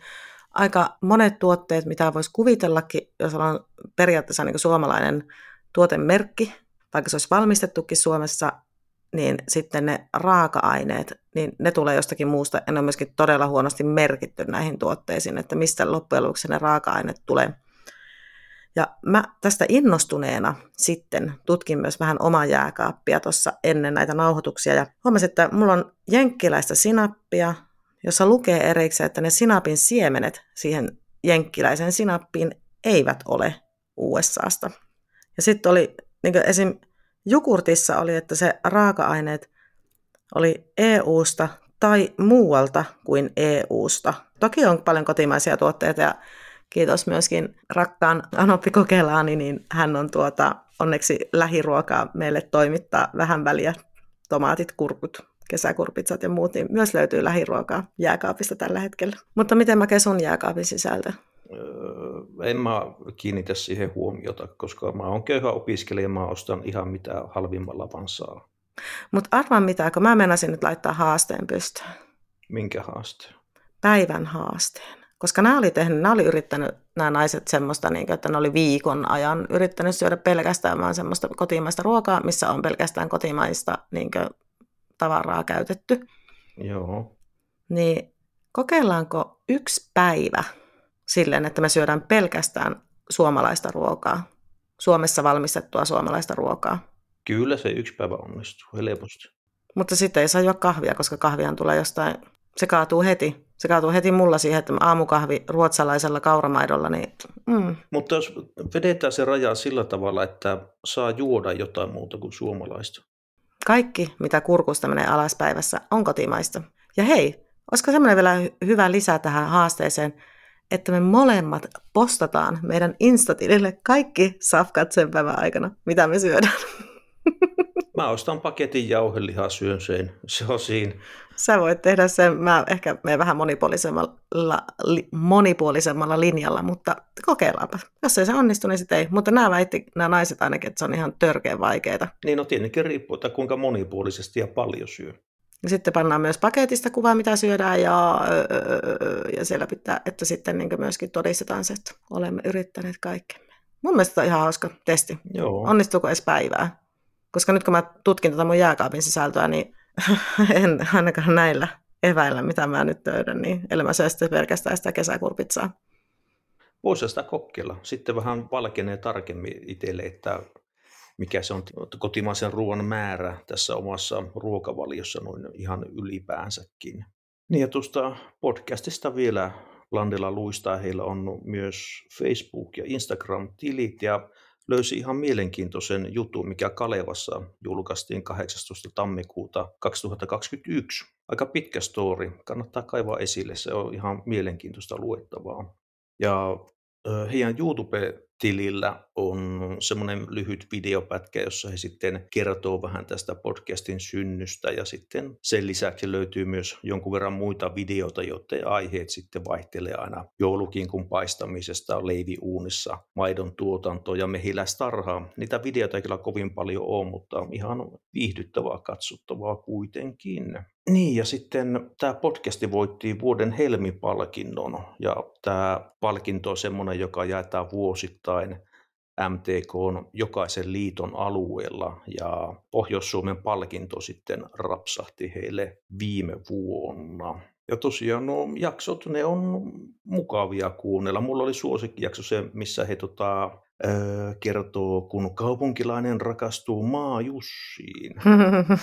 aika monet tuotteet, mitä voisi kuvitellakin, jos on periaatteessa niin suomalainen tuotemerkki, vaikka se olisi valmistettukin Suomessa, niin sitten ne raaka-aineet, niin ne tulee jostakin muusta, ja ne on myöskin todella huonosti merkitty näihin tuotteisiin, että mistä loppujen lopuksi ne raaka-aineet tulee. Ja mä tästä innostuneena sitten tutkin myös vähän omaa jääkaappia tuossa ennen näitä nauhoituksia, ja huomasin, että mulla on jenkkiläistä sinappia, jossa lukee erikseen, että ne sinapin siemenet siihen jenkkiläisen sinappiin eivät ole USAsta. Ja sitten oli, niin esim. Jukurtissa oli, että se raaka-aineet oli EUsta tai muualta kuin EUsta. Toki on paljon kotimaisia tuotteita ja kiitos myöskin rakkaan Anoppi Kokelaani, niin hän on tuota, onneksi lähiruokaa meille toimittaa vähän väliä. Tomaatit, kurkut, kesäkurpitsat ja muut, niin myös löytyy lähiruokaa jääkaapista tällä hetkellä. Mutta miten mä sun jääkaapin sisältö? Öö, en mä kiinnitä siihen huomiota, koska mä oon köyhä opiskelija, mä ostan ihan mitä halvimmalla vaan saa. Mutta arvaan mitä, kun mä menasin nyt laittaa haasteen pystyyn. Minkä haasteen? Päivän haasteen. Koska nämä oli tehnyt, nämä oli yrittänyt, nämä naiset semmoista, niin että ne oli viikon ajan yrittänyt syödä pelkästään vaan semmoista kotimaista ruokaa, missä on pelkästään kotimaista niin kuin, tavaraa käytetty. Joo. Niin kokeillaanko yksi päivä silleen, että me syödään pelkästään suomalaista ruokaa, Suomessa valmistettua suomalaista ruokaa? Kyllä se yksi päivä onnistuu helposti. Mutta sitten ei saa juo kahvia, koska kahvihan tulee jostain, se kaatuu heti. Se kaatuu heti mulla siihen, että aamukahvi ruotsalaisella kauramaidolla. Niin, mm. Mutta jos vedetään se raja sillä tavalla, että saa juoda jotain muuta kuin suomalaista. Kaikki, mitä kurkusta menee alaspäivässä, on kotimaista. Ja hei, olisiko semmoinen vielä hyvä lisä tähän haasteeseen, että me molemmat postataan meidän Instatilille kaikki safkat sen päivän aikana, mitä me syödään. Mä ostan paketin jauhelihaa, syön sen. Se on siinä. Sä voit tehdä sen, mä ehkä menen vähän monipuolisemmalla, li, monipuolisemmalla linjalla, mutta kokeillaanpa. Jos ei se onnistu, niin sitten ei. Mutta nämä väitti, nämä naiset ainakin, että se on ihan törkeä vaikeaa. Niin, no tietenkin riippuu, että kuinka monipuolisesti ja paljon syö. Ja sitten pannaan myös paketista kuva, mitä syödään, ja, ja siellä pitää, että sitten niin myöskin todistetaan se, että olemme yrittäneet kaikkemme. Mun mielestä on ihan hauska testi. Joo. Onnistuuko edes päivää? Koska nyt kun mä tutkin tätä mun jääkaapin sisältöä, niin en ainakaan näillä eväillä, mitä mä nyt töydän, niin ellei mä syö sitten pelkästään sitä kesäkurpitsaa. Voisi sitä kokeilla. Sitten vähän valkenee tarkemmin itselle, että mikä se on kotimaisen ruoan määrä tässä omassa ruokavaliossa noin ihan ylipäänsäkin. Niin ja tuosta podcastista vielä Landella luistaa, heillä on myös Facebook- ja Instagram-tilit ja löysi ihan mielenkiintoisen jutun, mikä Kalevassa julkaistiin 18. tammikuuta 2021. Aika pitkä story, kannattaa kaivaa esille, se on ihan mielenkiintoista luettavaa. Ja heidän YouTube-tilillä on semmoinen lyhyt videopätkä, jossa he sitten kertoo vähän tästä podcastin synnystä ja sitten sen lisäksi löytyy myös jonkun verran muita videoita, joiden aiheet sitten vaihtelee aina joulukinkun paistamisesta leiviuunissa, maidon tuotanto ja mehiläistarhaa. Niitä videoita ei kyllä kovin paljon ole, mutta ihan viihdyttävää katsottavaa kuitenkin. Niin, ja sitten tämä podcasti voitti vuoden Helmi-palkinnon, ja tämä palkinto on semmoinen, joka jaetaan vuosittain MTK on jokaisen liiton alueella, ja Pohjois-Suomen palkinto sitten rapsahti heille viime vuonna. Ja tosiaan nuo jaksot, ne on mukavia kuunnella. Mulla oli suosikkijakso se, missä he tota, Öö, kertoo, kun kaupunkilainen rakastuu Maajussiin.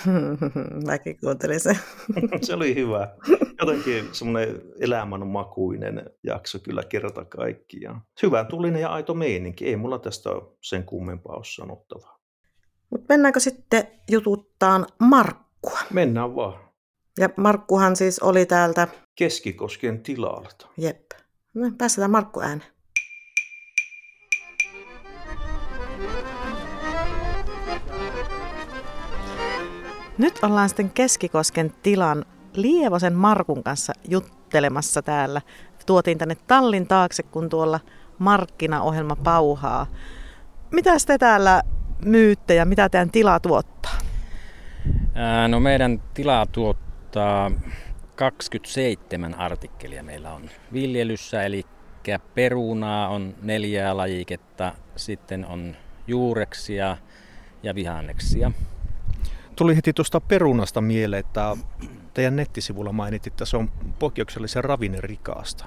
Mäkin kuuntelin sen. se oli hyvä. Jotenkin semmoinen elämänmakuinen jakso kyllä kerta kaikkiaan. Hyvä tulinen ja aito meininki. Ei mulla tästä sen kummempaa ole sanottavaa. Mut mennäänkö sitten jututtaan Markkua? Mennään vaan. Ja Markkuhan siis oli täältä... Keskikosken tilalta. Jep. No, päästetään Markku ääneen. Nyt ollaan sitten Keskikosken tilan Lievosen Markun kanssa juttelemassa täällä. Tuotiin tänne tallin taakse, kun tuolla markkinaohjelma pauhaa. Mitä te täällä myytte ja mitä teidän tila tuottaa? Ää, no meidän tila tuottaa 27 artikkelia meillä on viljelyssä, eli perunaa on neljää lajiketta, sitten on juureksia ja vihanneksia tuli heti tuosta perunasta mieleen, että teidän nettisivulla mainitit, että se on poikkeuksellisen ravinnerikasta.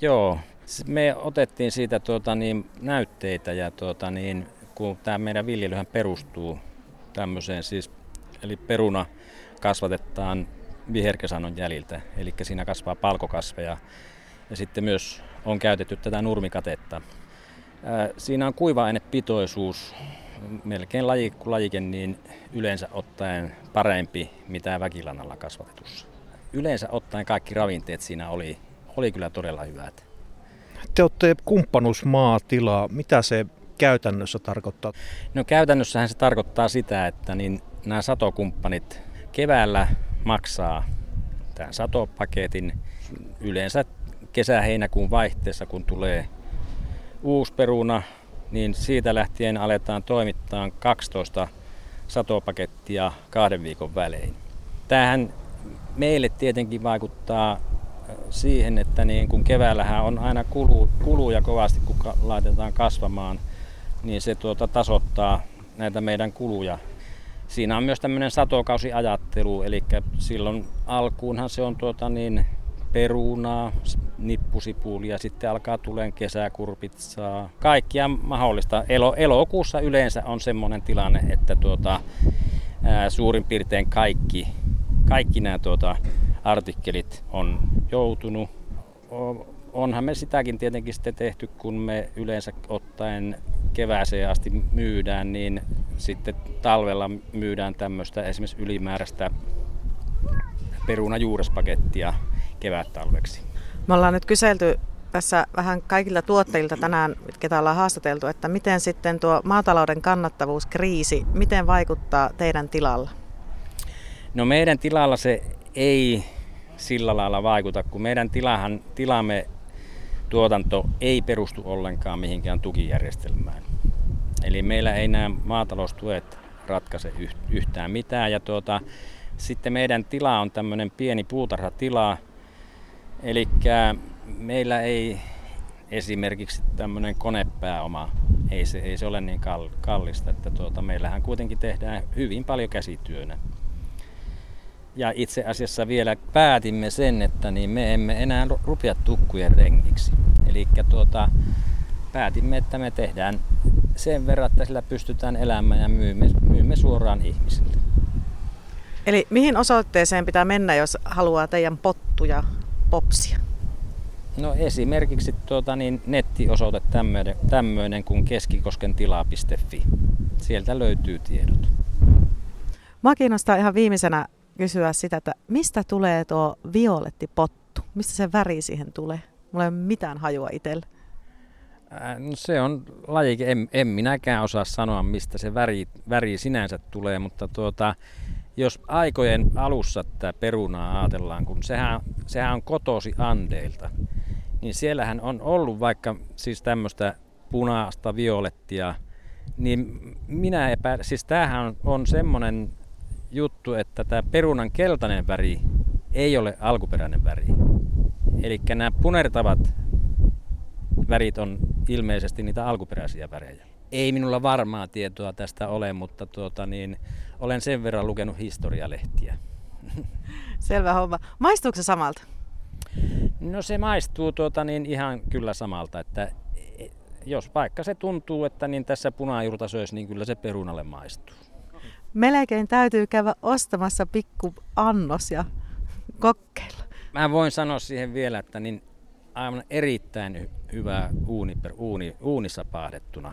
Joo, me otettiin siitä tuota, niin, näytteitä ja tuota, niin, kun tämä meidän viljelyhän perustuu tämmöiseen siis, eli peruna kasvatetaan viherkesanon jäljiltä, eli siinä kasvaa palkokasveja ja sitten myös on käytetty tätä nurmikatetta. Siinä on kuiva-ainepitoisuus melkein laji kuin lajike, niin yleensä ottaen parempi mitä väkilannalla kasvatetussa. Yleensä ottaen kaikki ravinteet siinä oli, oli kyllä todella hyvät. Te olette kumppanuusmaatila. Mitä se käytännössä tarkoittaa? No käytännössähän se tarkoittaa sitä, että niin nämä satokumppanit keväällä maksaa tämän satopaketin yleensä kesä-heinäkuun vaihteessa, kun tulee uusi peruna, niin siitä lähtien aletaan toimittaa 12 satopakettia kahden viikon välein. Tämähän meille tietenkin vaikuttaa siihen, että niin kun keväällähän on aina kulu, kuluja kovasti, kun laitetaan kasvamaan, niin se tuota tasoittaa näitä meidän kuluja. Siinä on myös tämmöinen satokausiajattelu, eli silloin alkuunhan se on tuota niin perunaa, nippusipulia, sitten alkaa tuleen kesäkurpitsaa, kaikkia mahdollista. Elo, elokuussa yleensä on semmoinen tilanne, että tuota, ää, suurin piirtein kaikki, kaikki nämä tuota, artikkelit on joutunut. Onhan me sitäkin tietenkin sitten tehty, kun me yleensä ottaen kevääseen asti myydään, niin sitten talvella myydään tämmöistä esimerkiksi ylimääräistä perunajuurespakettia kevät-talveksi. Me ollaan nyt kyselty tässä vähän kaikilta tuottajilta tänään, ketä ollaan haastateltu, että miten sitten tuo maatalouden kannattavuuskriisi, miten vaikuttaa teidän tilalla? No meidän tilalla se ei sillä lailla vaikuta, kun meidän tilahan, tilamme tuotanto ei perustu ollenkaan mihinkään tukijärjestelmään. Eli meillä ei nämä maataloustuet ratkaise yhtään mitään. Ja tuota, sitten meidän tila on tämmöinen pieni puutarhatila, Eli meillä ei esimerkiksi tämmöinen konepääoma, ei se, ei se ole niin kallista, että tuota, meillähän kuitenkin tehdään hyvin paljon käsityönä. Ja itse asiassa vielä päätimme sen, että niin me emme enää rupea tukkujen rengiksi. Eli tuota, päätimme, että me tehdään sen verran, että sillä pystytään elämään ja myymme, myymme suoraan ihmisille. Eli mihin osoitteeseen pitää mennä, jos haluaa teidän pottuja popsia? No esimerkiksi tuota, niin nettiosoite tämmöinen, tämmöinen kuin keskikoskentila.fi. Sieltä löytyy tiedot. Mä kiinnostaa ihan viimeisenä kysyä sitä, että mistä tulee tuo violettipottu? Mistä se väri siihen tulee? Mulla ei ole mitään hajua itsellä. No se on lajike, en, en minäkään osaa sanoa mistä se väri, väri sinänsä tulee, mutta tuota, jos aikojen alussa tämä perunaa ajatellaan, kun sehän, sehän on kotosi Andeilta, niin siellähän on ollut vaikka siis tämmöistä punaista violettia, niin minä epä, siis tämähän on semmoinen juttu, että tämä perunan keltainen väri ei ole alkuperäinen väri. Eli nämä punertavat värit on ilmeisesti niitä alkuperäisiä värejä. Ei minulla varmaa tietoa tästä ole, mutta tuota niin, olen sen verran lukenut historialehtiä. Selvä homma. Maistuuko se samalta? No se maistuu tuota niin ihan kyllä samalta, että jos vaikka se tuntuu, että niin tässä punajuurta söisi, niin kyllä se perunalle maistuu. Melkein täytyy käydä ostamassa pikku annos ja kokkeilla. Mä voin sanoa siihen vielä, että niin aivan erittäin hyvä uuni, uuni, uunissa pahdettuna.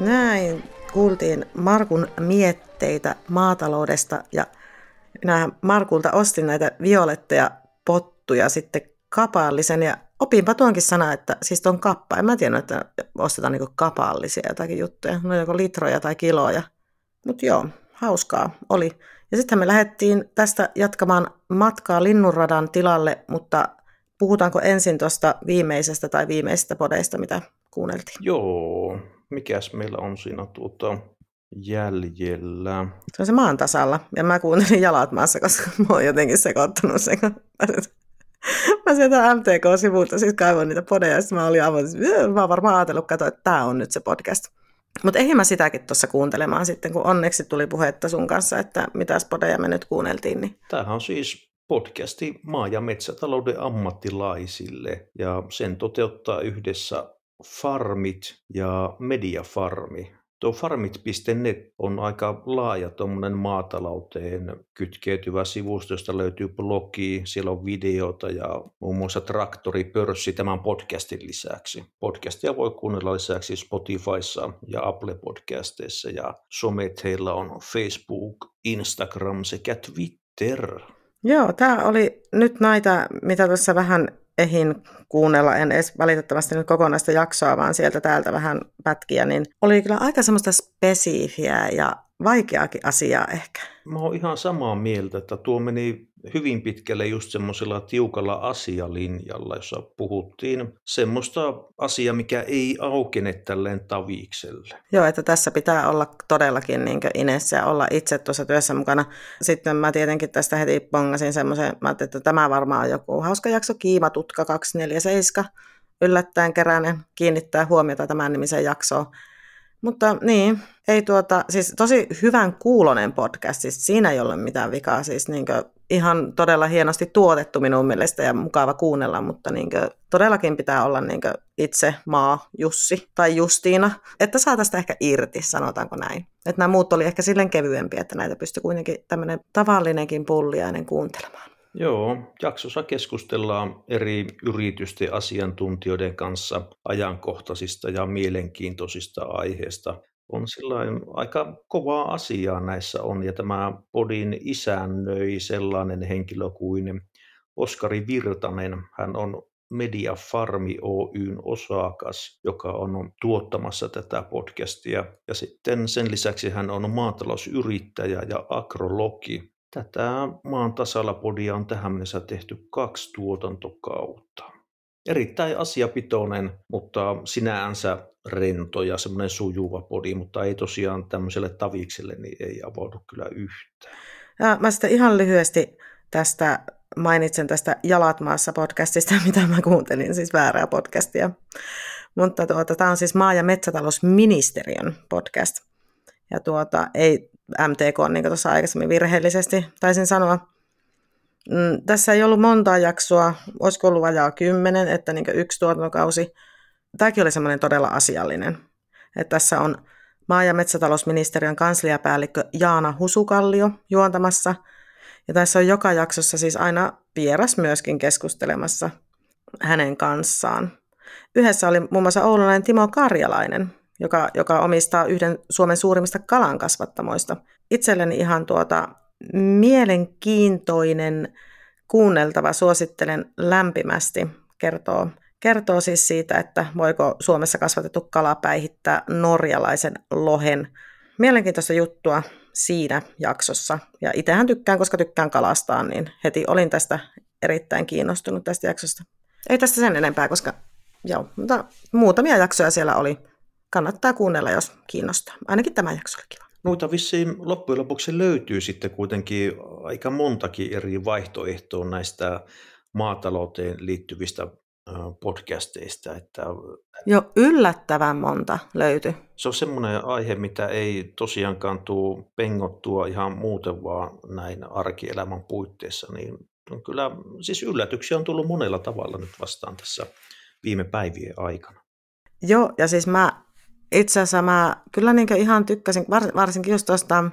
Näin kuultiin Markun mietteitä maataloudesta ja minä Markulta ostin näitä violetteja pottuja sitten kapaallisen ja opinpa tuonkin sana, että siis tuon kappa. En mä tiedä, että ostetaan niinku kapaallisia jotakin juttuja. No joko litroja tai kiloja. Mutta joo, hauskaa oli. Ja sitten me lähdettiin tästä jatkamaan matkaa Linnunradan tilalle, mutta puhutaanko ensin tuosta viimeisestä tai viimeisestä podeista, mitä kuunneltiin? Joo, mikäs meillä on siinä tuota jäljellä? Se on se maan tasalla. Ja mä kuuntelin jalat maassa, koska mä oon jotenkin sekoittanut sen. Mä sieltä MTK-sivulta siis kaivoin niitä podeja, ja mä olin aivan, mä oon varmaan ajatellut katsoa, että tää on nyt se podcast. Mutta eihän mä sitäkin tuossa kuuntelemaan sitten, kun onneksi tuli puhetta sun kanssa, että mitä podeja me nyt kuunneltiin. Niin... Tämähän on siis podcasti maa- ja metsätalouden ammattilaisille, ja sen toteuttaa yhdessä Farmit ja Mediafarmi. Tuo farmit.net on aika laaja tuommoinen maatalouteen kytkeytyvä sivusto, josta löytyy blogi, siellä on videota ja muun muassa traktoripörssi tämän podcastin lisäksi. Podcastia voi kuunnella lisäksi Spotifyssa ja Apple Podcasteissa ja somet heillä on Facebook, Instagram sekä Twitter. Joo, tämä oli nyt näitä, mitä tässä vähän ehin kuunnella, en edes valitettavasti nyt kokonaista jaksoa, vaan sieltä täältä vähän pätkiä, niin oli kyllä aika semmoista spesifiä ja vaikeakin asiaa ehkä. Mä oon ihan samaa mieltä, että tuo meni hyvin pitkälle just semmoisella tiukalla asialinjalla, jossa puhuttiin semmoista asiaa, mikä ei aukene tälleen tavikselle. Joo, että tässä pitää olla todellakin niin Inessä ja olla itse tuossa työssä mukana. Sitten mä tietenkin tästä heti pongasin semmoisen, mä että tämä varmaan on joku hauska jakso, Kiimatutka 247, yllättäen keräinen kiinnittää huomiota tämän nimisen jaksoon. Mutta niin, ei tuota, siis tosi hyvän kuulonen podcast, siis siinä ei ole mitään vikaa, siis niin ihan todella hienosti tuotettu minun mielestä ja mukava kuunnella, mutta niin todellakin pitää olla niin itse maa Jussi tai Justiina, että saa tästä ehkä irti, sanotaanko näin. Että nämä muut oli ehkä silleen kevyempiä, että näitä pystyi kuitenkin tämmöinen tavallinenkin pulliainen kuuntelemaan. Joo, jaksossa keskustellaan eri yritysten asiantuntijoiden kanssa ajankohtaisista ja mielenkiintoisista aiheista. On sellainen aika kovaa asiaa näissä on, ja tämä podin isännöi sellainen henkilö kuin Oskari Virtanen. Hän on Media Farmi Oyn osakas, joka on tuottamassa tätä podcastia. Ja sitten sen lisäksi hän on maatalousyrittäjä ja agrologi. Tätä maan tasalla podia on tähän mennessä tehty kaksi tuotantokautta. Erittäin asiapitoinen, mutta sinänsä rento ja semmoinen sujuva podi, mutta ei tosiaan tämmöiselle tavikselle niin ei avaudu kyllä yhtään. Ja mä sitten ihan lyhyesti tästä mainitsen tästä Jalat maassa podcastista, mitä mä kuuntelin, siis väärää podcastia. Mutta tuota, tämä on siis maa- ja metsätalousministeriön podcast. Ja tuota, ei MTK, niin kuin tuossa aikaisemmin virheellisesti taisin sanoa. Mm, tässä ei ollut montaa jaksoa, olisiko ollut vajaa kymmenen, että niin yksi tuotantokausi. Tämäkin oli semmoinen todella asiallinen. Että tässä on maa- ja metsätalousministeriön kansliapäällikkö Jaana Husukallio juontamassa. Ja tässä on joka jaksossa siis aina vieras myöskin keskustelemassa hänen kanssaan. Yhdessä oli muun muassa oululainen Timo Karjalainen, joka, joka omistaa yhden Suomen suurimmista kalankasvattamoista. Itselleni ihan tuota mielenkiintoinen kuunneltava, suosittelen lämpimästi, kertoo, kertoo siis siitä, että voiko Suomessa kasvatettu kala päihittää norjalaisen lohen. Mielenkiintoista juttua siinä jaksossa. Ja itsehän tykkään, koska tykkään kalastaa, niin heti olin tästä erittäin kiinnostunut tästä jaksosta. Ei tästä sen enempää, koska joo, mutta muutamia jaksoja siellä oli kannattaa kuunnella, jos kiinnostaa. Ainakin tämä jakso oli kiva. Noita vissiin loppujen lopuksi löytyy sitten kuitenkin aika montakin eri vaihtoehtoa näistä maatalouteen liittyvistä podcasteista. Että jo yllättävän monta löytyy. Se on semmoinen aihe, mitä ei tosiaankaan tule pengottua ihan muuten vaan näin arkielämän puitteissa, niin on kyllä, siis yllätyksiä on tullut monella tavalla nyt vastaan tässä viime päivien aikana. Joo, ja siis mä itse asiassa mä kyllä niin ihan tykkäsin, varsinkin just tuosta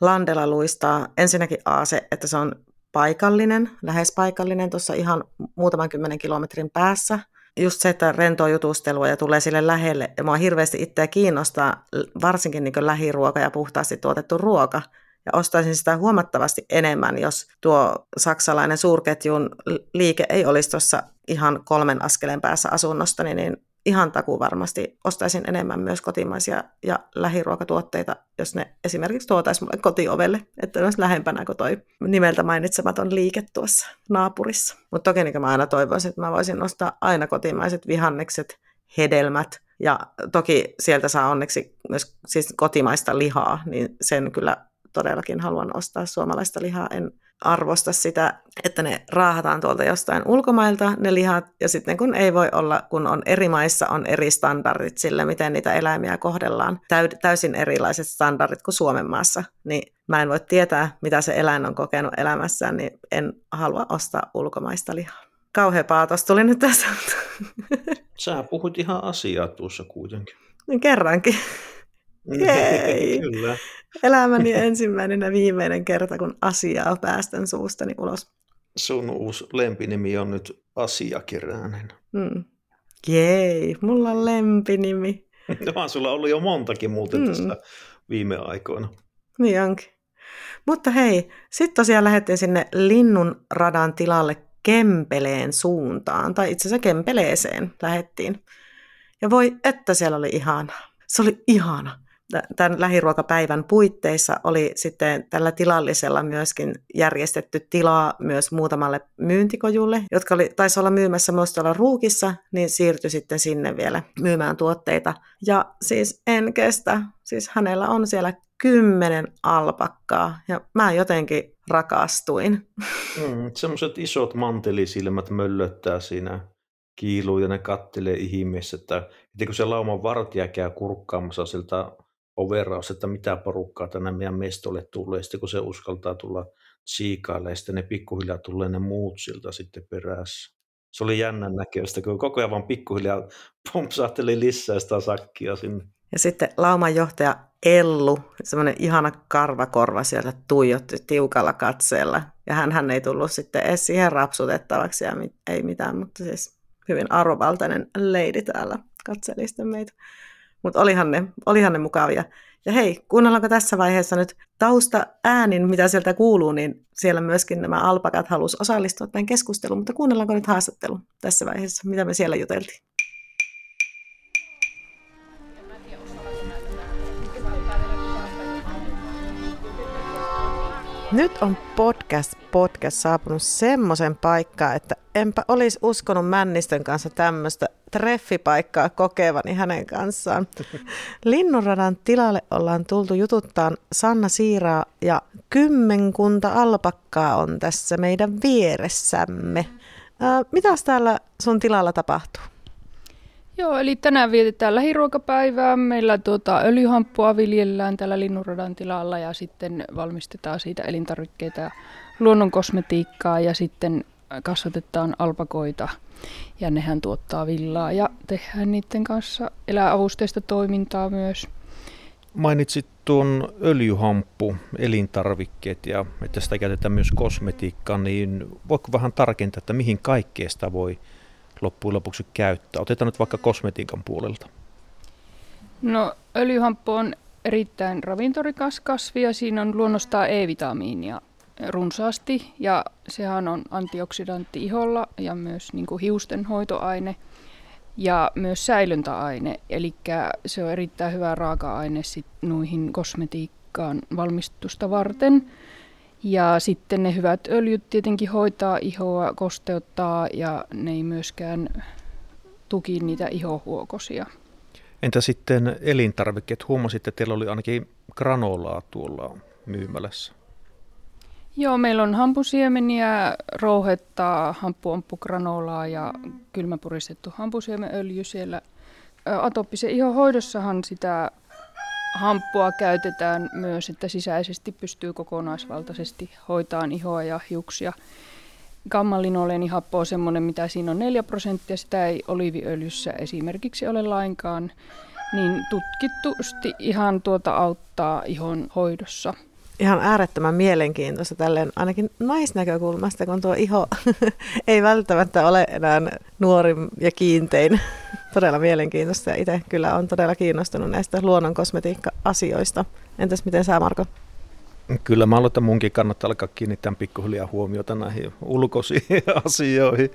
Landella luistaa. Ensinnäkin A se, että se on paikallinen, lähes paikallinen, tuossa ihan muutaman kymmenen kilometrin päässä. Just se, että rentoa jutustelua ja tulee sille lähelle. Ja mua hirveästi itseä kiinnostaa varsinkin niin lähiruoka ja puhtaasti tuotettu ruoka. Ja ostaisin sitä huomattavasti enemmän, jos tuo saksalainen suurketjun liike ei olisi tuossa ihan kolmen askeleen päässä asunnostani, niin ihan taku varmasti ostaisin enemmän myös kotimaisia ja lähiruokatuotteita, jos ne esimerkiksi tuotaisiin mulle kotiovelle, että ne olisi lähempänä kuin toi nimeltä mainitsematon liike tuossa naapurissa. Mutta toki niin mä aina toivoisin, että mä voisin ostaa aina kotimaiset vihannekset, hedelmät, ja toki sieltä saa onneksi myös siis kotimaista lihaa, niin sen kyllä todellakin haluan ostaa suomalaista lihaa. En arvosta sitä, että ne raahataan tuolta jostain ulkomailta, ne lihat, ja sitten kun ei voi olla, kun on eri maissa, on eri standardit sille, miten niitä eläimiä kohdellaan, täysin erilaiset standardit kuin Suomen maassa, niin mä en voi tietää, mitä se eläin on kokenut elämässään, niin en halua ostaa ulkomaista lihaa. Kauhea paatos tuli nyt tässä. Sä puhut ihan asiaa tuossa kuitenkin. Niin kerrankin. Jei. Kyllä. Elämäni ensimmäinen ja viimeinen kerta, kun asiaa päästän suustani ulos. Sun uusi lempinimi on nyt Asiakeräinen. Mm. Jei, mulla on lempinimi. Vaan sulla ollut jo montakin muuten Mm. tässä viime aikoina. Niin onkin. Mutta hei, sitten tosiaan lähdettiin sinne Linnun radan tilalle Kempeleen suuntaan, tai itse asiassa Kempeleeseen lähettiin. Ja voi, että siellä oli ihana. Se oli ihana. Tä- Tämän lähiruokapäivän puitteissa oli sitten tällä tilallisella myöskin järjestetty tilaa myös muutamalle myyntikojulle, jotka oli, taisi olla myymässä myös tuolla Ruukissa, niin siirtyi sitten sinne vielä myymään tuotteita. Ja siis en kestä, siis hänellä on siellä kymmenen alpakkaa ja mä jotenkin rakastuin. Mm, Semmoiset isot mantelisilmät möllöttää siinä kiiluu ja ne kattelee ihmeessä, että kun se lauman vartija käy kurkkaamassa siltä overaus, että mitä porukkaa tänne meidän mestolle tulee, sitten kun se uskaltaa tulla siikaille, ja sitten ne pikkuhiljaa tulee ne muut siltä sitten perässä. Se oli jännän näköistä, kun koko ajan vaan pikkuhiljaa pompsahteli lisää sitä sakkia sinne. Ja sitten laumanjohtaja Ellu, semmoinen ihana karvakorva sieltä tuijotti tiukalla katseella. Ja hän, ei tullut sitten edes siihen rapsutettavaksi ja ei mitään, mutta siis hyvin arvovaltainen lady täällä katseli sitten meitä. Mutta olihan ne, olihan ne mukavia. Ja hei, kuunnellaanko tässä vaiheessa nyt tausta äänin, mitä sieltä kuuluu, niin siellä myöskin nämä alpakat halusi osallistua tämän keskusteluun, mutta kuunnellaanko nyt haastattelu tässä vaiheessa, mitä me siellä juteltiin? Nyt on podcast podcast saapunut semmoisen paikkaan, että enpä olisi uskonut Männistön kanssa tämmöistä treffipaikkaa kokevani hänen kanssaan. Linnunradan tilalle ollaan tultu jututtaan Sanna Siiraa ja kymmenkunta alpakkaa on tässä meidän vieressämme. Ää, mitäs täällä sun tilalla tapahtuu? Joo, eli tänään vietetään lähiruokapäivää. Meillä tuota, öljyhamppua viljellään täällä Linnunradan tilalla ja sitten valmistetaan siitä elintarvikkeita ja luonnonkosmetiikkaa ja sitten kasvatetaan alpakoita ja nehän tuottaa villaa ja tehdään niiden kanssa eläavusteista toimintaa myös. Mainitsit tuon öljyhamppu, elintarvikkeet ja että sitä käytetään myös kosmetiikkaan, niin voiko vähän tarkentaa, että mihin kaikkea sitä voi loppujen lopuksi käyttää? Otetaan nyt vaikka kosmetiikan puolelta. No öljyhamppu on erittäin ravintorikas kasvi ja siinä on luonnostaan E-vitamiinia runsaasti ja sehän on antioksidantti iholla ja myös niin kuin hiusten hoitoaine ja myös säilöntäaine. Eli se on erittäin hyvä raaka-aine sit noihin kosmetiikkaan valmistusta varten. Ja sitten ne hyvät öljyt tietenkin hoitaa ihoa, kosteuttaa ja ne ei myöskään tuki niitä ihohuokosia. Entä sitten elintarvikkeet? Huomasitte, että teillä oli ainakin granolaa tuolla myymälässä. Joo, meillä on hampusiemeniä, rouhetta, hampuompugranolaa ja kylmäpuristettu hampusiemenöljy siellä. Atooppisen ihon hoidossahan sitä hamppua käytetään myös, että sisäisesti pystyy kokonaisvaltaisesti hoitaan ihoa ja hiuksia. Gammalinoleenihappo on semmoinen, mitä siinä on 4 prosenttia, sitä ei oliiviöljyssä esimerkiksi ole lainkaan, niin tutkitusti ihan tuota auttaa ihon hoidossa. Ihan äärettömän mielenkiintoista tälleen ainakin naisnäkökulmasta, kun tuo iho ei välttämättä ole enää nuorin ja kiintein. Todella mielenkiintoista ja itse kyllä on todella kiinnostunut näistä luonnon kosmetiikka-asioista. Entäs miten sä Marko? Kyllä mä aloitan, että munkin kannattaa alkaa kiinnittää pikkuhiljaa huomiota näihin ulkoisiin asioihin.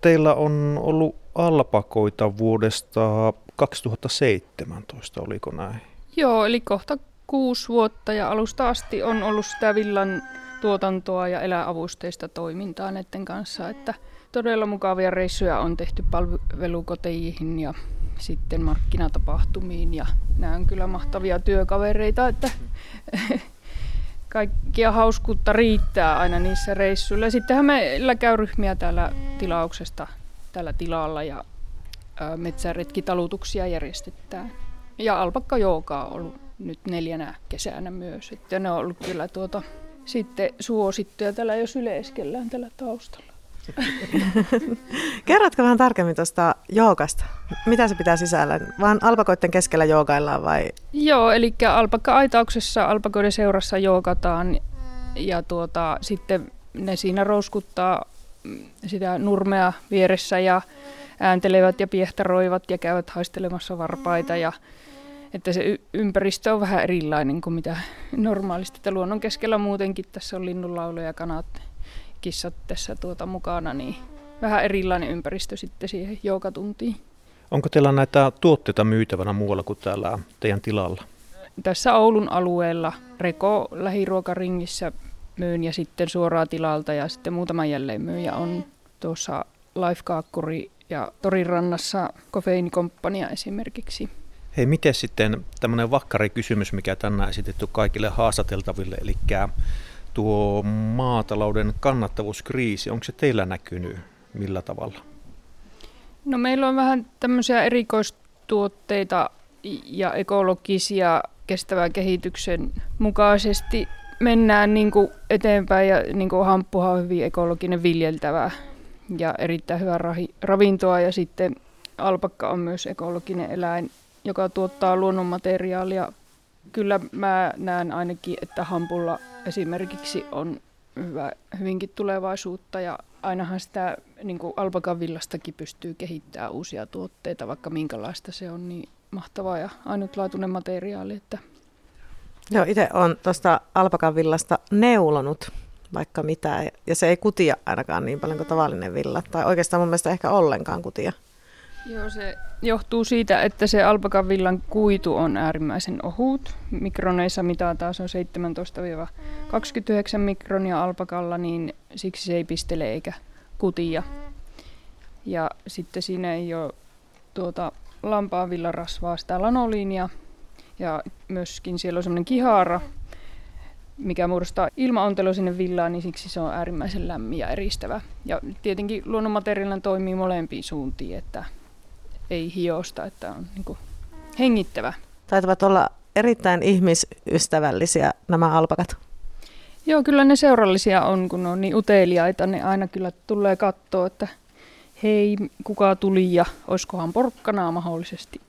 Teillä on ollut alpakoita vuodesta 2017, oliko näin? Joo, eli kohta kuusi vuotta ja alusta asti on ollut sitä villan tuotantoa ja eläavusteista toimintaa näiden kanssa, että todella mukavia reissuja on tehty palvelukoteihin ja sitten markkinatapahtumiin ja nämä on kyllä mahtavia työkavereita, että kaikkia hauskuutta riittää aina niissä reissuilla. Sittenhän meillä käy ryhmiä täällä tilauksesta tällä tilalla ja metsäretkitalutuksia järjestetään. Ja alpakka joogaa on ollut nyt neljänä kesänä myös. Että ne on ollut kyllä tuota, sitten suosittuja. Täällä jos yleiskellään tällä taustalla. Kerrotko vähän tarkemmin tuosta joogasta? Mitä se pitää sisällä? Vaan alpakoiden keskellä joogaillaan vai? Joo, eli alpakka-aitauksessa alpakoiden seurassa joogataan ja tuota, sitten ne siinä rouskuttaa sitä nurmea vieressä ja ääntelevät ja piehtaroivat ja käyvät haistelemassa varpaita ja että se ympäristö on vähän erilainen kuin mitä normaalisti. Että luonnon keskellä muutenkin tässä on linnunlaulu ja kanat, kissat tässä tuota mukana, niin vähän erilainen ympäristö sitten siihen joukatuntiin. Onko teillä näitä tuotteita myytävänä muualla kuin täällä teidän tilalla? Tässä Oulun alueella Reko lähiruokaringissä myyn ja sitten suoraan tilalta ja sitten muutama myyjä on tuossa Lifekaakkuri ja Torin rannassa Kofeiinikomppania esimerkiksi. Hei, miten sitten tämmöinen vakkari kysymys, mikä tänään esitetty kaikille haastateltaville, eli tuo maatalouden kannattavuuskriisi, onko se teillä näkynyt millä tavalla? No meillä on vähän tämmöisiä erikoistuotteita ja ekologisia kestävän kehityksen mukaisesti mennään niin kuin eteenpäin ja niin kuin hamppuhan on hyvin ekologinen viljeltävä ja erittäin hyvää ravintoa ja sitten alpakka on myös ekologinen eläin, joka tuottaa luonnonmateriaalia. Kyllä mä näen ainakin, että hampulla esimerkiksi on hyvä, hyvinkin tulevaisuutta ja ainahan sitä niin kuin alpakan villastakin pystyy kehittämään uusia tuotteita, vaikka minkälaista se on, niin mahtava ja ainutlaatuinen materiaali. Että Joo, itse olen tuosta alpakan villasta neulonut vaikka mitä, ja se ei kutia ainakaan niin paljon kuin tavallinen villa, tai oikeastaan mun mielestä ehkä ollenkaan kutia. Joo, se johtuu siitä, että se alpakan villan kuitu on äärimmäisen ohut. Mikroneissa mitataan, se on 17-29 mikronia alpakalla, niin siksi se ei pistele eikä kutia. Ja sitten siinä ei ole tuota, lampaan villarasvaa, sitä lanoliinia, ja myöskin siellä on semmoinen kihara, mikä muodostaa ilmaontelo sinne villaan, niin siksi se on äärimmäisen lämmin ja eristävä. Ja tietenkin luonnonmateriaalina toimii molempiin suuntiin, että ei hiosta, että on niin kuin hengittävä. Taitavat olla erittäin ihmisystävällisiä nämä alpakat. Joo, kyllä ne seurallisia on, kun ne on niin uteliaita, ne aina kyllä tulee katsoa, että hei, kuka tuli ja olisikohan porkkanaa mahdollisesti.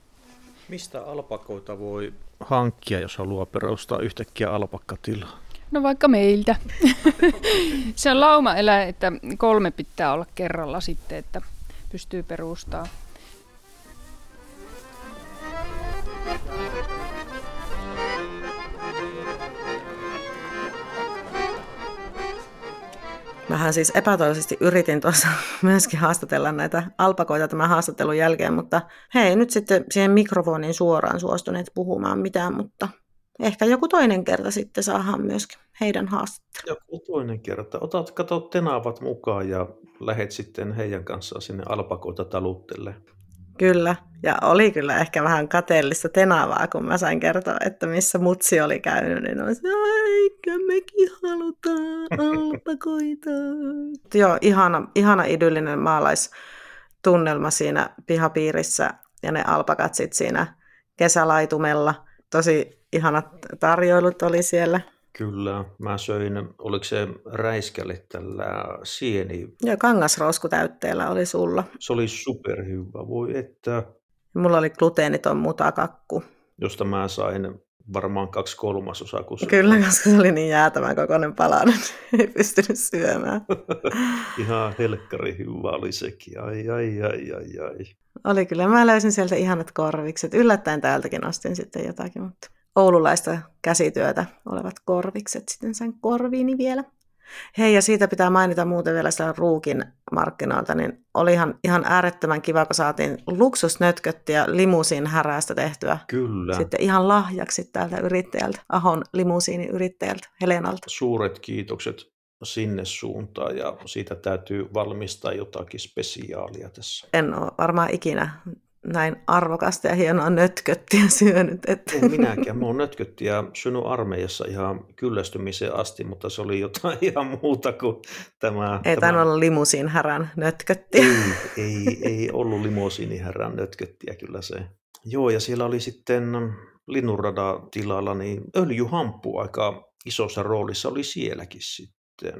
Mistä alpakoita voi hankkia, jos haluaa perustaa yhtäkkiä alpakkatilaa? No vaikka meiltä. se on laumaeläin, että kolme pitää olla kerralla sitten, että pystyy perustamaan. Mähän siis epätoivoisesti yritin tuossa myöskin haastatella näitä alpakoita tämän haastattelun jälkeen, mutta hei nyt sitten siihen mikrofoniin suoraan suostuneet puhumaan mitään, mutta ehkä joku toinen kerta sitten saadaan myöskin heidän haastattelun. Joku toinen kerta. Otat, kato tenavat mukaan ja lähet sitten heidän kanssaan sinne alpakoita taluttelle. Kyllä, ja oli kyllä ehkä vähän kateellista tenavaa, kun mä sain kertoa, että missä mutsi oli käynyt, niin on se, eikä mekin halutaan alpakoita. Joo, ihana, ihana idyllinen maalaistunnelma siinä pihapiirissä ja ne alpakat sitten siinä kesälaitumella. Tosi ihanat tarjoilut oli siellä. Kyllä, mä söin, oliko se räiskälle tällä sieni? Joo, kangasrouskutäytteellä oli sulla. Se oli superhyvä, voi että. Mulla oli gluteeniton mutakakku. Josta mä sain varmaan kaksi kolmasosaa. Kun Kyllä, koska se oli niin jäätävän kokoinen palanen, ei pystynyt syömään. Ihan helkkari hyvä oli sekin, ai ai ai ai ai. Oli kyllä, mä löysin sieltä ihanat korvikset. Yllättäen täältäkin ostin sitten jotakin, mutta oululaista käsityötä olevat korvikset sitten sen korviini vielä. Hei, ja siitä pitää mainita muuten vielä siellä Ruukin markkinoilta, niin olihan ihan äärettömän kiva, kun saatiin luksusnötköttiä limusiin härästä tehtyä. Kyllä. Sitten ihan lahjaksi täältä yrittäjältä, Ahon limusiinin yrittäjältä, Helenalta. Suuret kiitokset sinne suuntaan ja siitä täytyy valmistaa jotakin spesiaalia tässä. En ole varmaan ikinä näin arvokasta ja hienoa nötköttiä syönyt. Että. En minäkään. Mä oon nötköttiä syönyt armeijassa ihan kyllästymiseen asti, mutta se oli jotain ihan muuta kuin tämä... Ei tämä... olla limusiin härän nötköttiä. Ei, ei, ei ollut limusiin härän nötköttiä kyllä se. Joo, ja siellä oli sitten linnunradatilalla niin öljyhamppu aika isossa roolissa oli sielläkin sitten.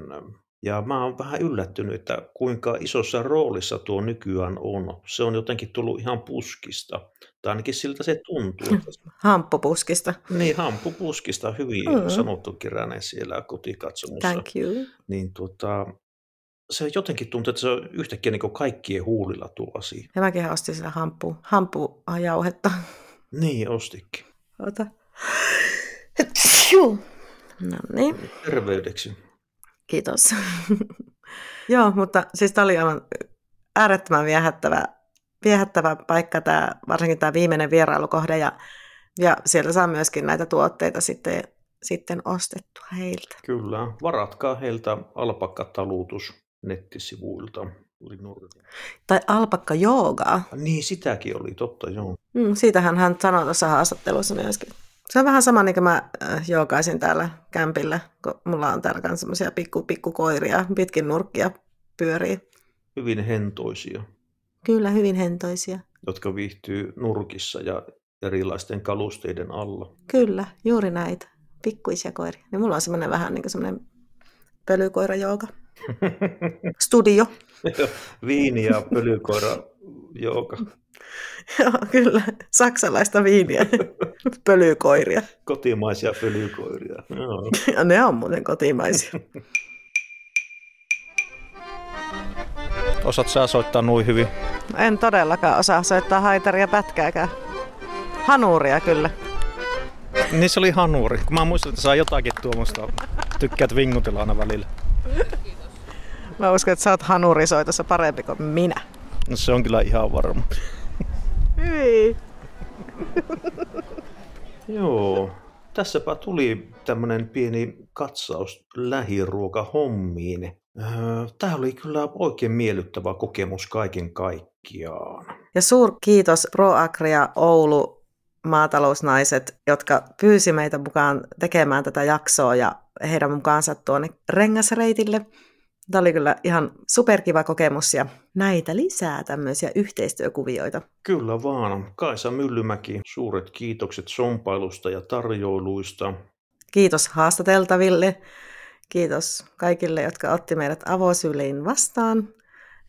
Ja mä oon vähän yllättynyt, että kuinka isossa roolissa tuo nykyään on. Se on jotenkin tullut ihan puskista. Tai ainakin siltä se tuntuu. Hamppupuskista. Niin, hamppupuskista. Hyvin mm. sanottu Kiränen siellä kotikatsomussa. Thank you. Niin tuota, se jotenkin tuntuu, että se on yhtäkkiä niin kaikkien huulilla tuo asia. Ja mäkin ostin sitä hamppu, hampujauhetta. Niin, ostikin. Ota. No niin. Terveydeksi. Kiitos. Joo, mutta siis tämä oli aivan äärettömän viehättävä, viehättävä paikka, tämä, varsinkin tämä viimeinen vierailukohde, ja, ja siellä saa myöskin näitä tuotteita sitten, sitten ostettua heiltä. Kyllä, varatkaa heiltä alpakkataluutus nettisivuilta. Tai alpakka joogaa. Niin, sitäkin oli, totta joo. Mm, siitähän hän sanoi tuossa haastattelussa myöskin. Se on vähän sama niin kuin mä äh, jookaisin täällä kämpillä, kun mulla on täällä myös semmoisia pikku, pikku koiria, pitkin nurkkia pyörii. Hyvin hentoisia. Kyllä, hyvin hentoisia. Jotka viihtyy nurkissa ja erilaisten kalusteiden alla. Kyllä, juuri näitä. Pikkuisia koiria. Niin mulla on semmoinen vähän niin kuin semmoinen pölykoirajooga. Studio. Viini ja pölykoira jooga. Joo, kyllä. Saksalaista viiniä. Pölykoiria. Kotimaisia pölykoiria. Joo. Ja ne on muuten kotimaisia. Osaat sä soittaa noin hyvin? En todellakaan osaa soittaa haitaria pätkääkään. Hanuuria kyllä. Niin se oli hanuuri. Mä muistan, että saa jotakin tuommoista. Tykkäät vingutella aina välillä. Mä uskon, että sä oot hanurisoitossa parempi kuin minä. No se on kyllä ihan varma. Hyi. Joo, tässäpä tuli tämmöinen pieni katsaus lähiruokahommiin. Öö, Tämä oli kyllä oikein miellyttävä kokemus kaiken kaikkiaan. Ja suur kiitos ProAgria Oulu maatalousnaiset, jotka pyysi meitä mukaan tekemään tätä jaksoa ja heidän mukaansa tuonne rengasreitille. Tämä oli kyllä ihan superkiva kokemus ja näitä lisää tämmöisiä yhteistyökuvioita. Kyllä vaan. Kaisa Myllymäki, suuret kiitokset sompailusta ja tarjoiluista. Kiitos haastateltaville. Kiitos kaikille, jotka otti meidät avosylein vastaan.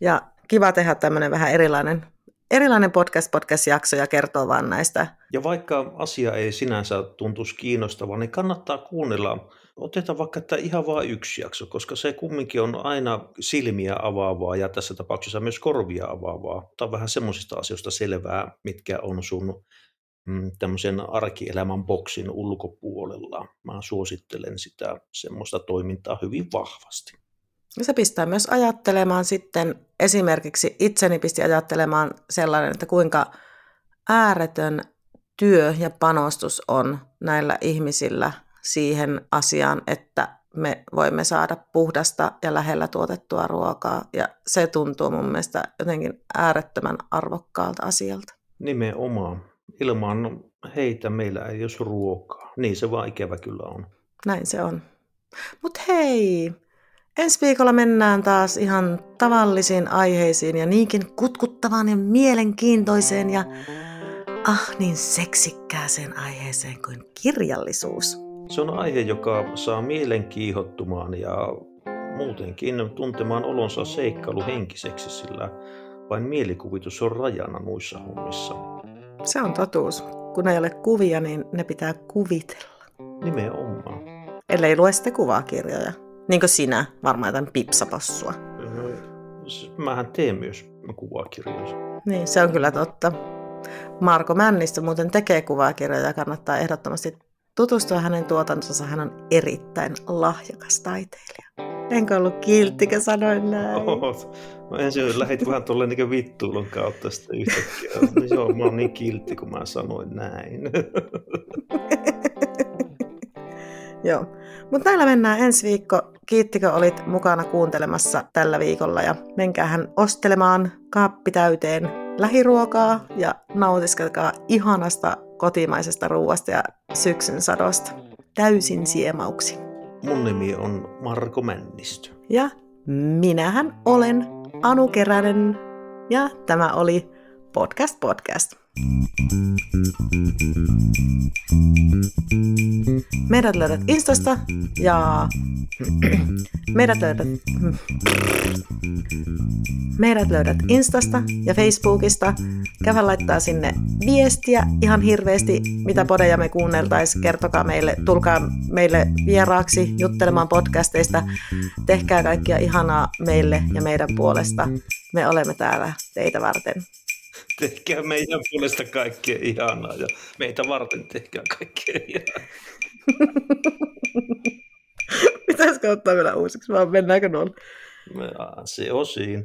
Ja kiva tehdä tämmöinen vähän erilainen, erilainen podcast-podcast-jakso ja kertoa vaan näistä. Ja vaikka asia ei sinänsä tuntuisi kiinnostavan, niin kannattaa kuunnella otetaan vaikka että ihan vain yksi jakso, koska se kumminkin on aina silmiä avaavaa ja tässä tapauksessa myös korvia avaavaa. Tämä on vähän semmoisista asioista selvää, mitkä on sun mm, tämmöisen arkielämän boksin ulkopuolella. Mä suosittelen sitä semmoista toimintaa hyvin vahvasti. Ja se pistää myös ajattelemaan sitten, esimerkiksi itseni pisti ajattelemaan sellainen, että kuinka ääretön työ ja panostus on näillä ihmisillä – siihen asiaan, että me voimme saada puhdasta ja lähellä tuotettua ruokaa. Ja se tuntuu mun mielestä jotenkin äärettömän arvokkaalta asialta. Nimenomaan. Ilman heitä meillä ei olisi ruokaa. Niin se vaan ikävä kyllä on. Näin se on. Mutta hei, ensi viikolla mennään taas ihan tavallisiin aiheisiin ja niinkin kutkuttavaan ja mielenkiintoiseen ja ah niin seksikkääseen aiheeseen kuin kirjallisuus. Se on aihe, joka saa mielen kiihottumaan ja muutenkin tuntemaan olonsa henkiseksi, sillä vain mielikuvitus on rajana muissa hommissa. Se on totuus. Kun ei ole kuvia, niin ne pitää kuvitella. Nimenomaan. Ellei lue sitten kuvakirjoja. Niin kuin sinä, varmaan jotain pipsapassua. Mähän teen myös kuvakirjoja. Niin, se on kyllä totta. Marko Männistö muuten tekee kuvakirjoja ja kannattaa ehdottomasti tutustua hänen tuotantonsa. Hän on erittäin lahjakas taiteilija. Enkö ollut kiltti, kun sanoin näin? Oot. Mä ensin lähdit vähän tuolle niin vittuulun kautta sitten yhtäkkiä. No joo, mä oon niin kiltti, kun mä sanoin näin. joo. Mutta näillä mennään ensi viikko. Kiittikö olit mukana kuuntelemassa tällä viikolla ja menkäähän ostelemaan kaappi täyteen lähiruokaa ja nautiskelkaa ihanasta kotimaisesta ruuasta ja syksyn sadosta. Täysin siemauksi. Mun nimi on Marko Männistö. Ja minähän olen Anu Keränen ja tämä oli Podcast Podcast. Meidät löydät Instasta ja meidät löydät, meidät löydät Instasta ja Facebookista. Kävä laittaa sinne viestiä ihan hirveästi, mitä podeja me kuunneltaisiin. Kertokaa meille, tulkaa meille vieraaksi juttelemaan podcasteista. Tehkää kaikkia ihanaa meille ja meidän puolesta. Me olemme täällä teitä varten. Tehkää meidän puolesta kaikkea ihanaa ja meitä varten tehkää kaikkea ihanaa. Pitäisikö ottaa vielä uusiksi vai mennäänkö noin? Se on siinä.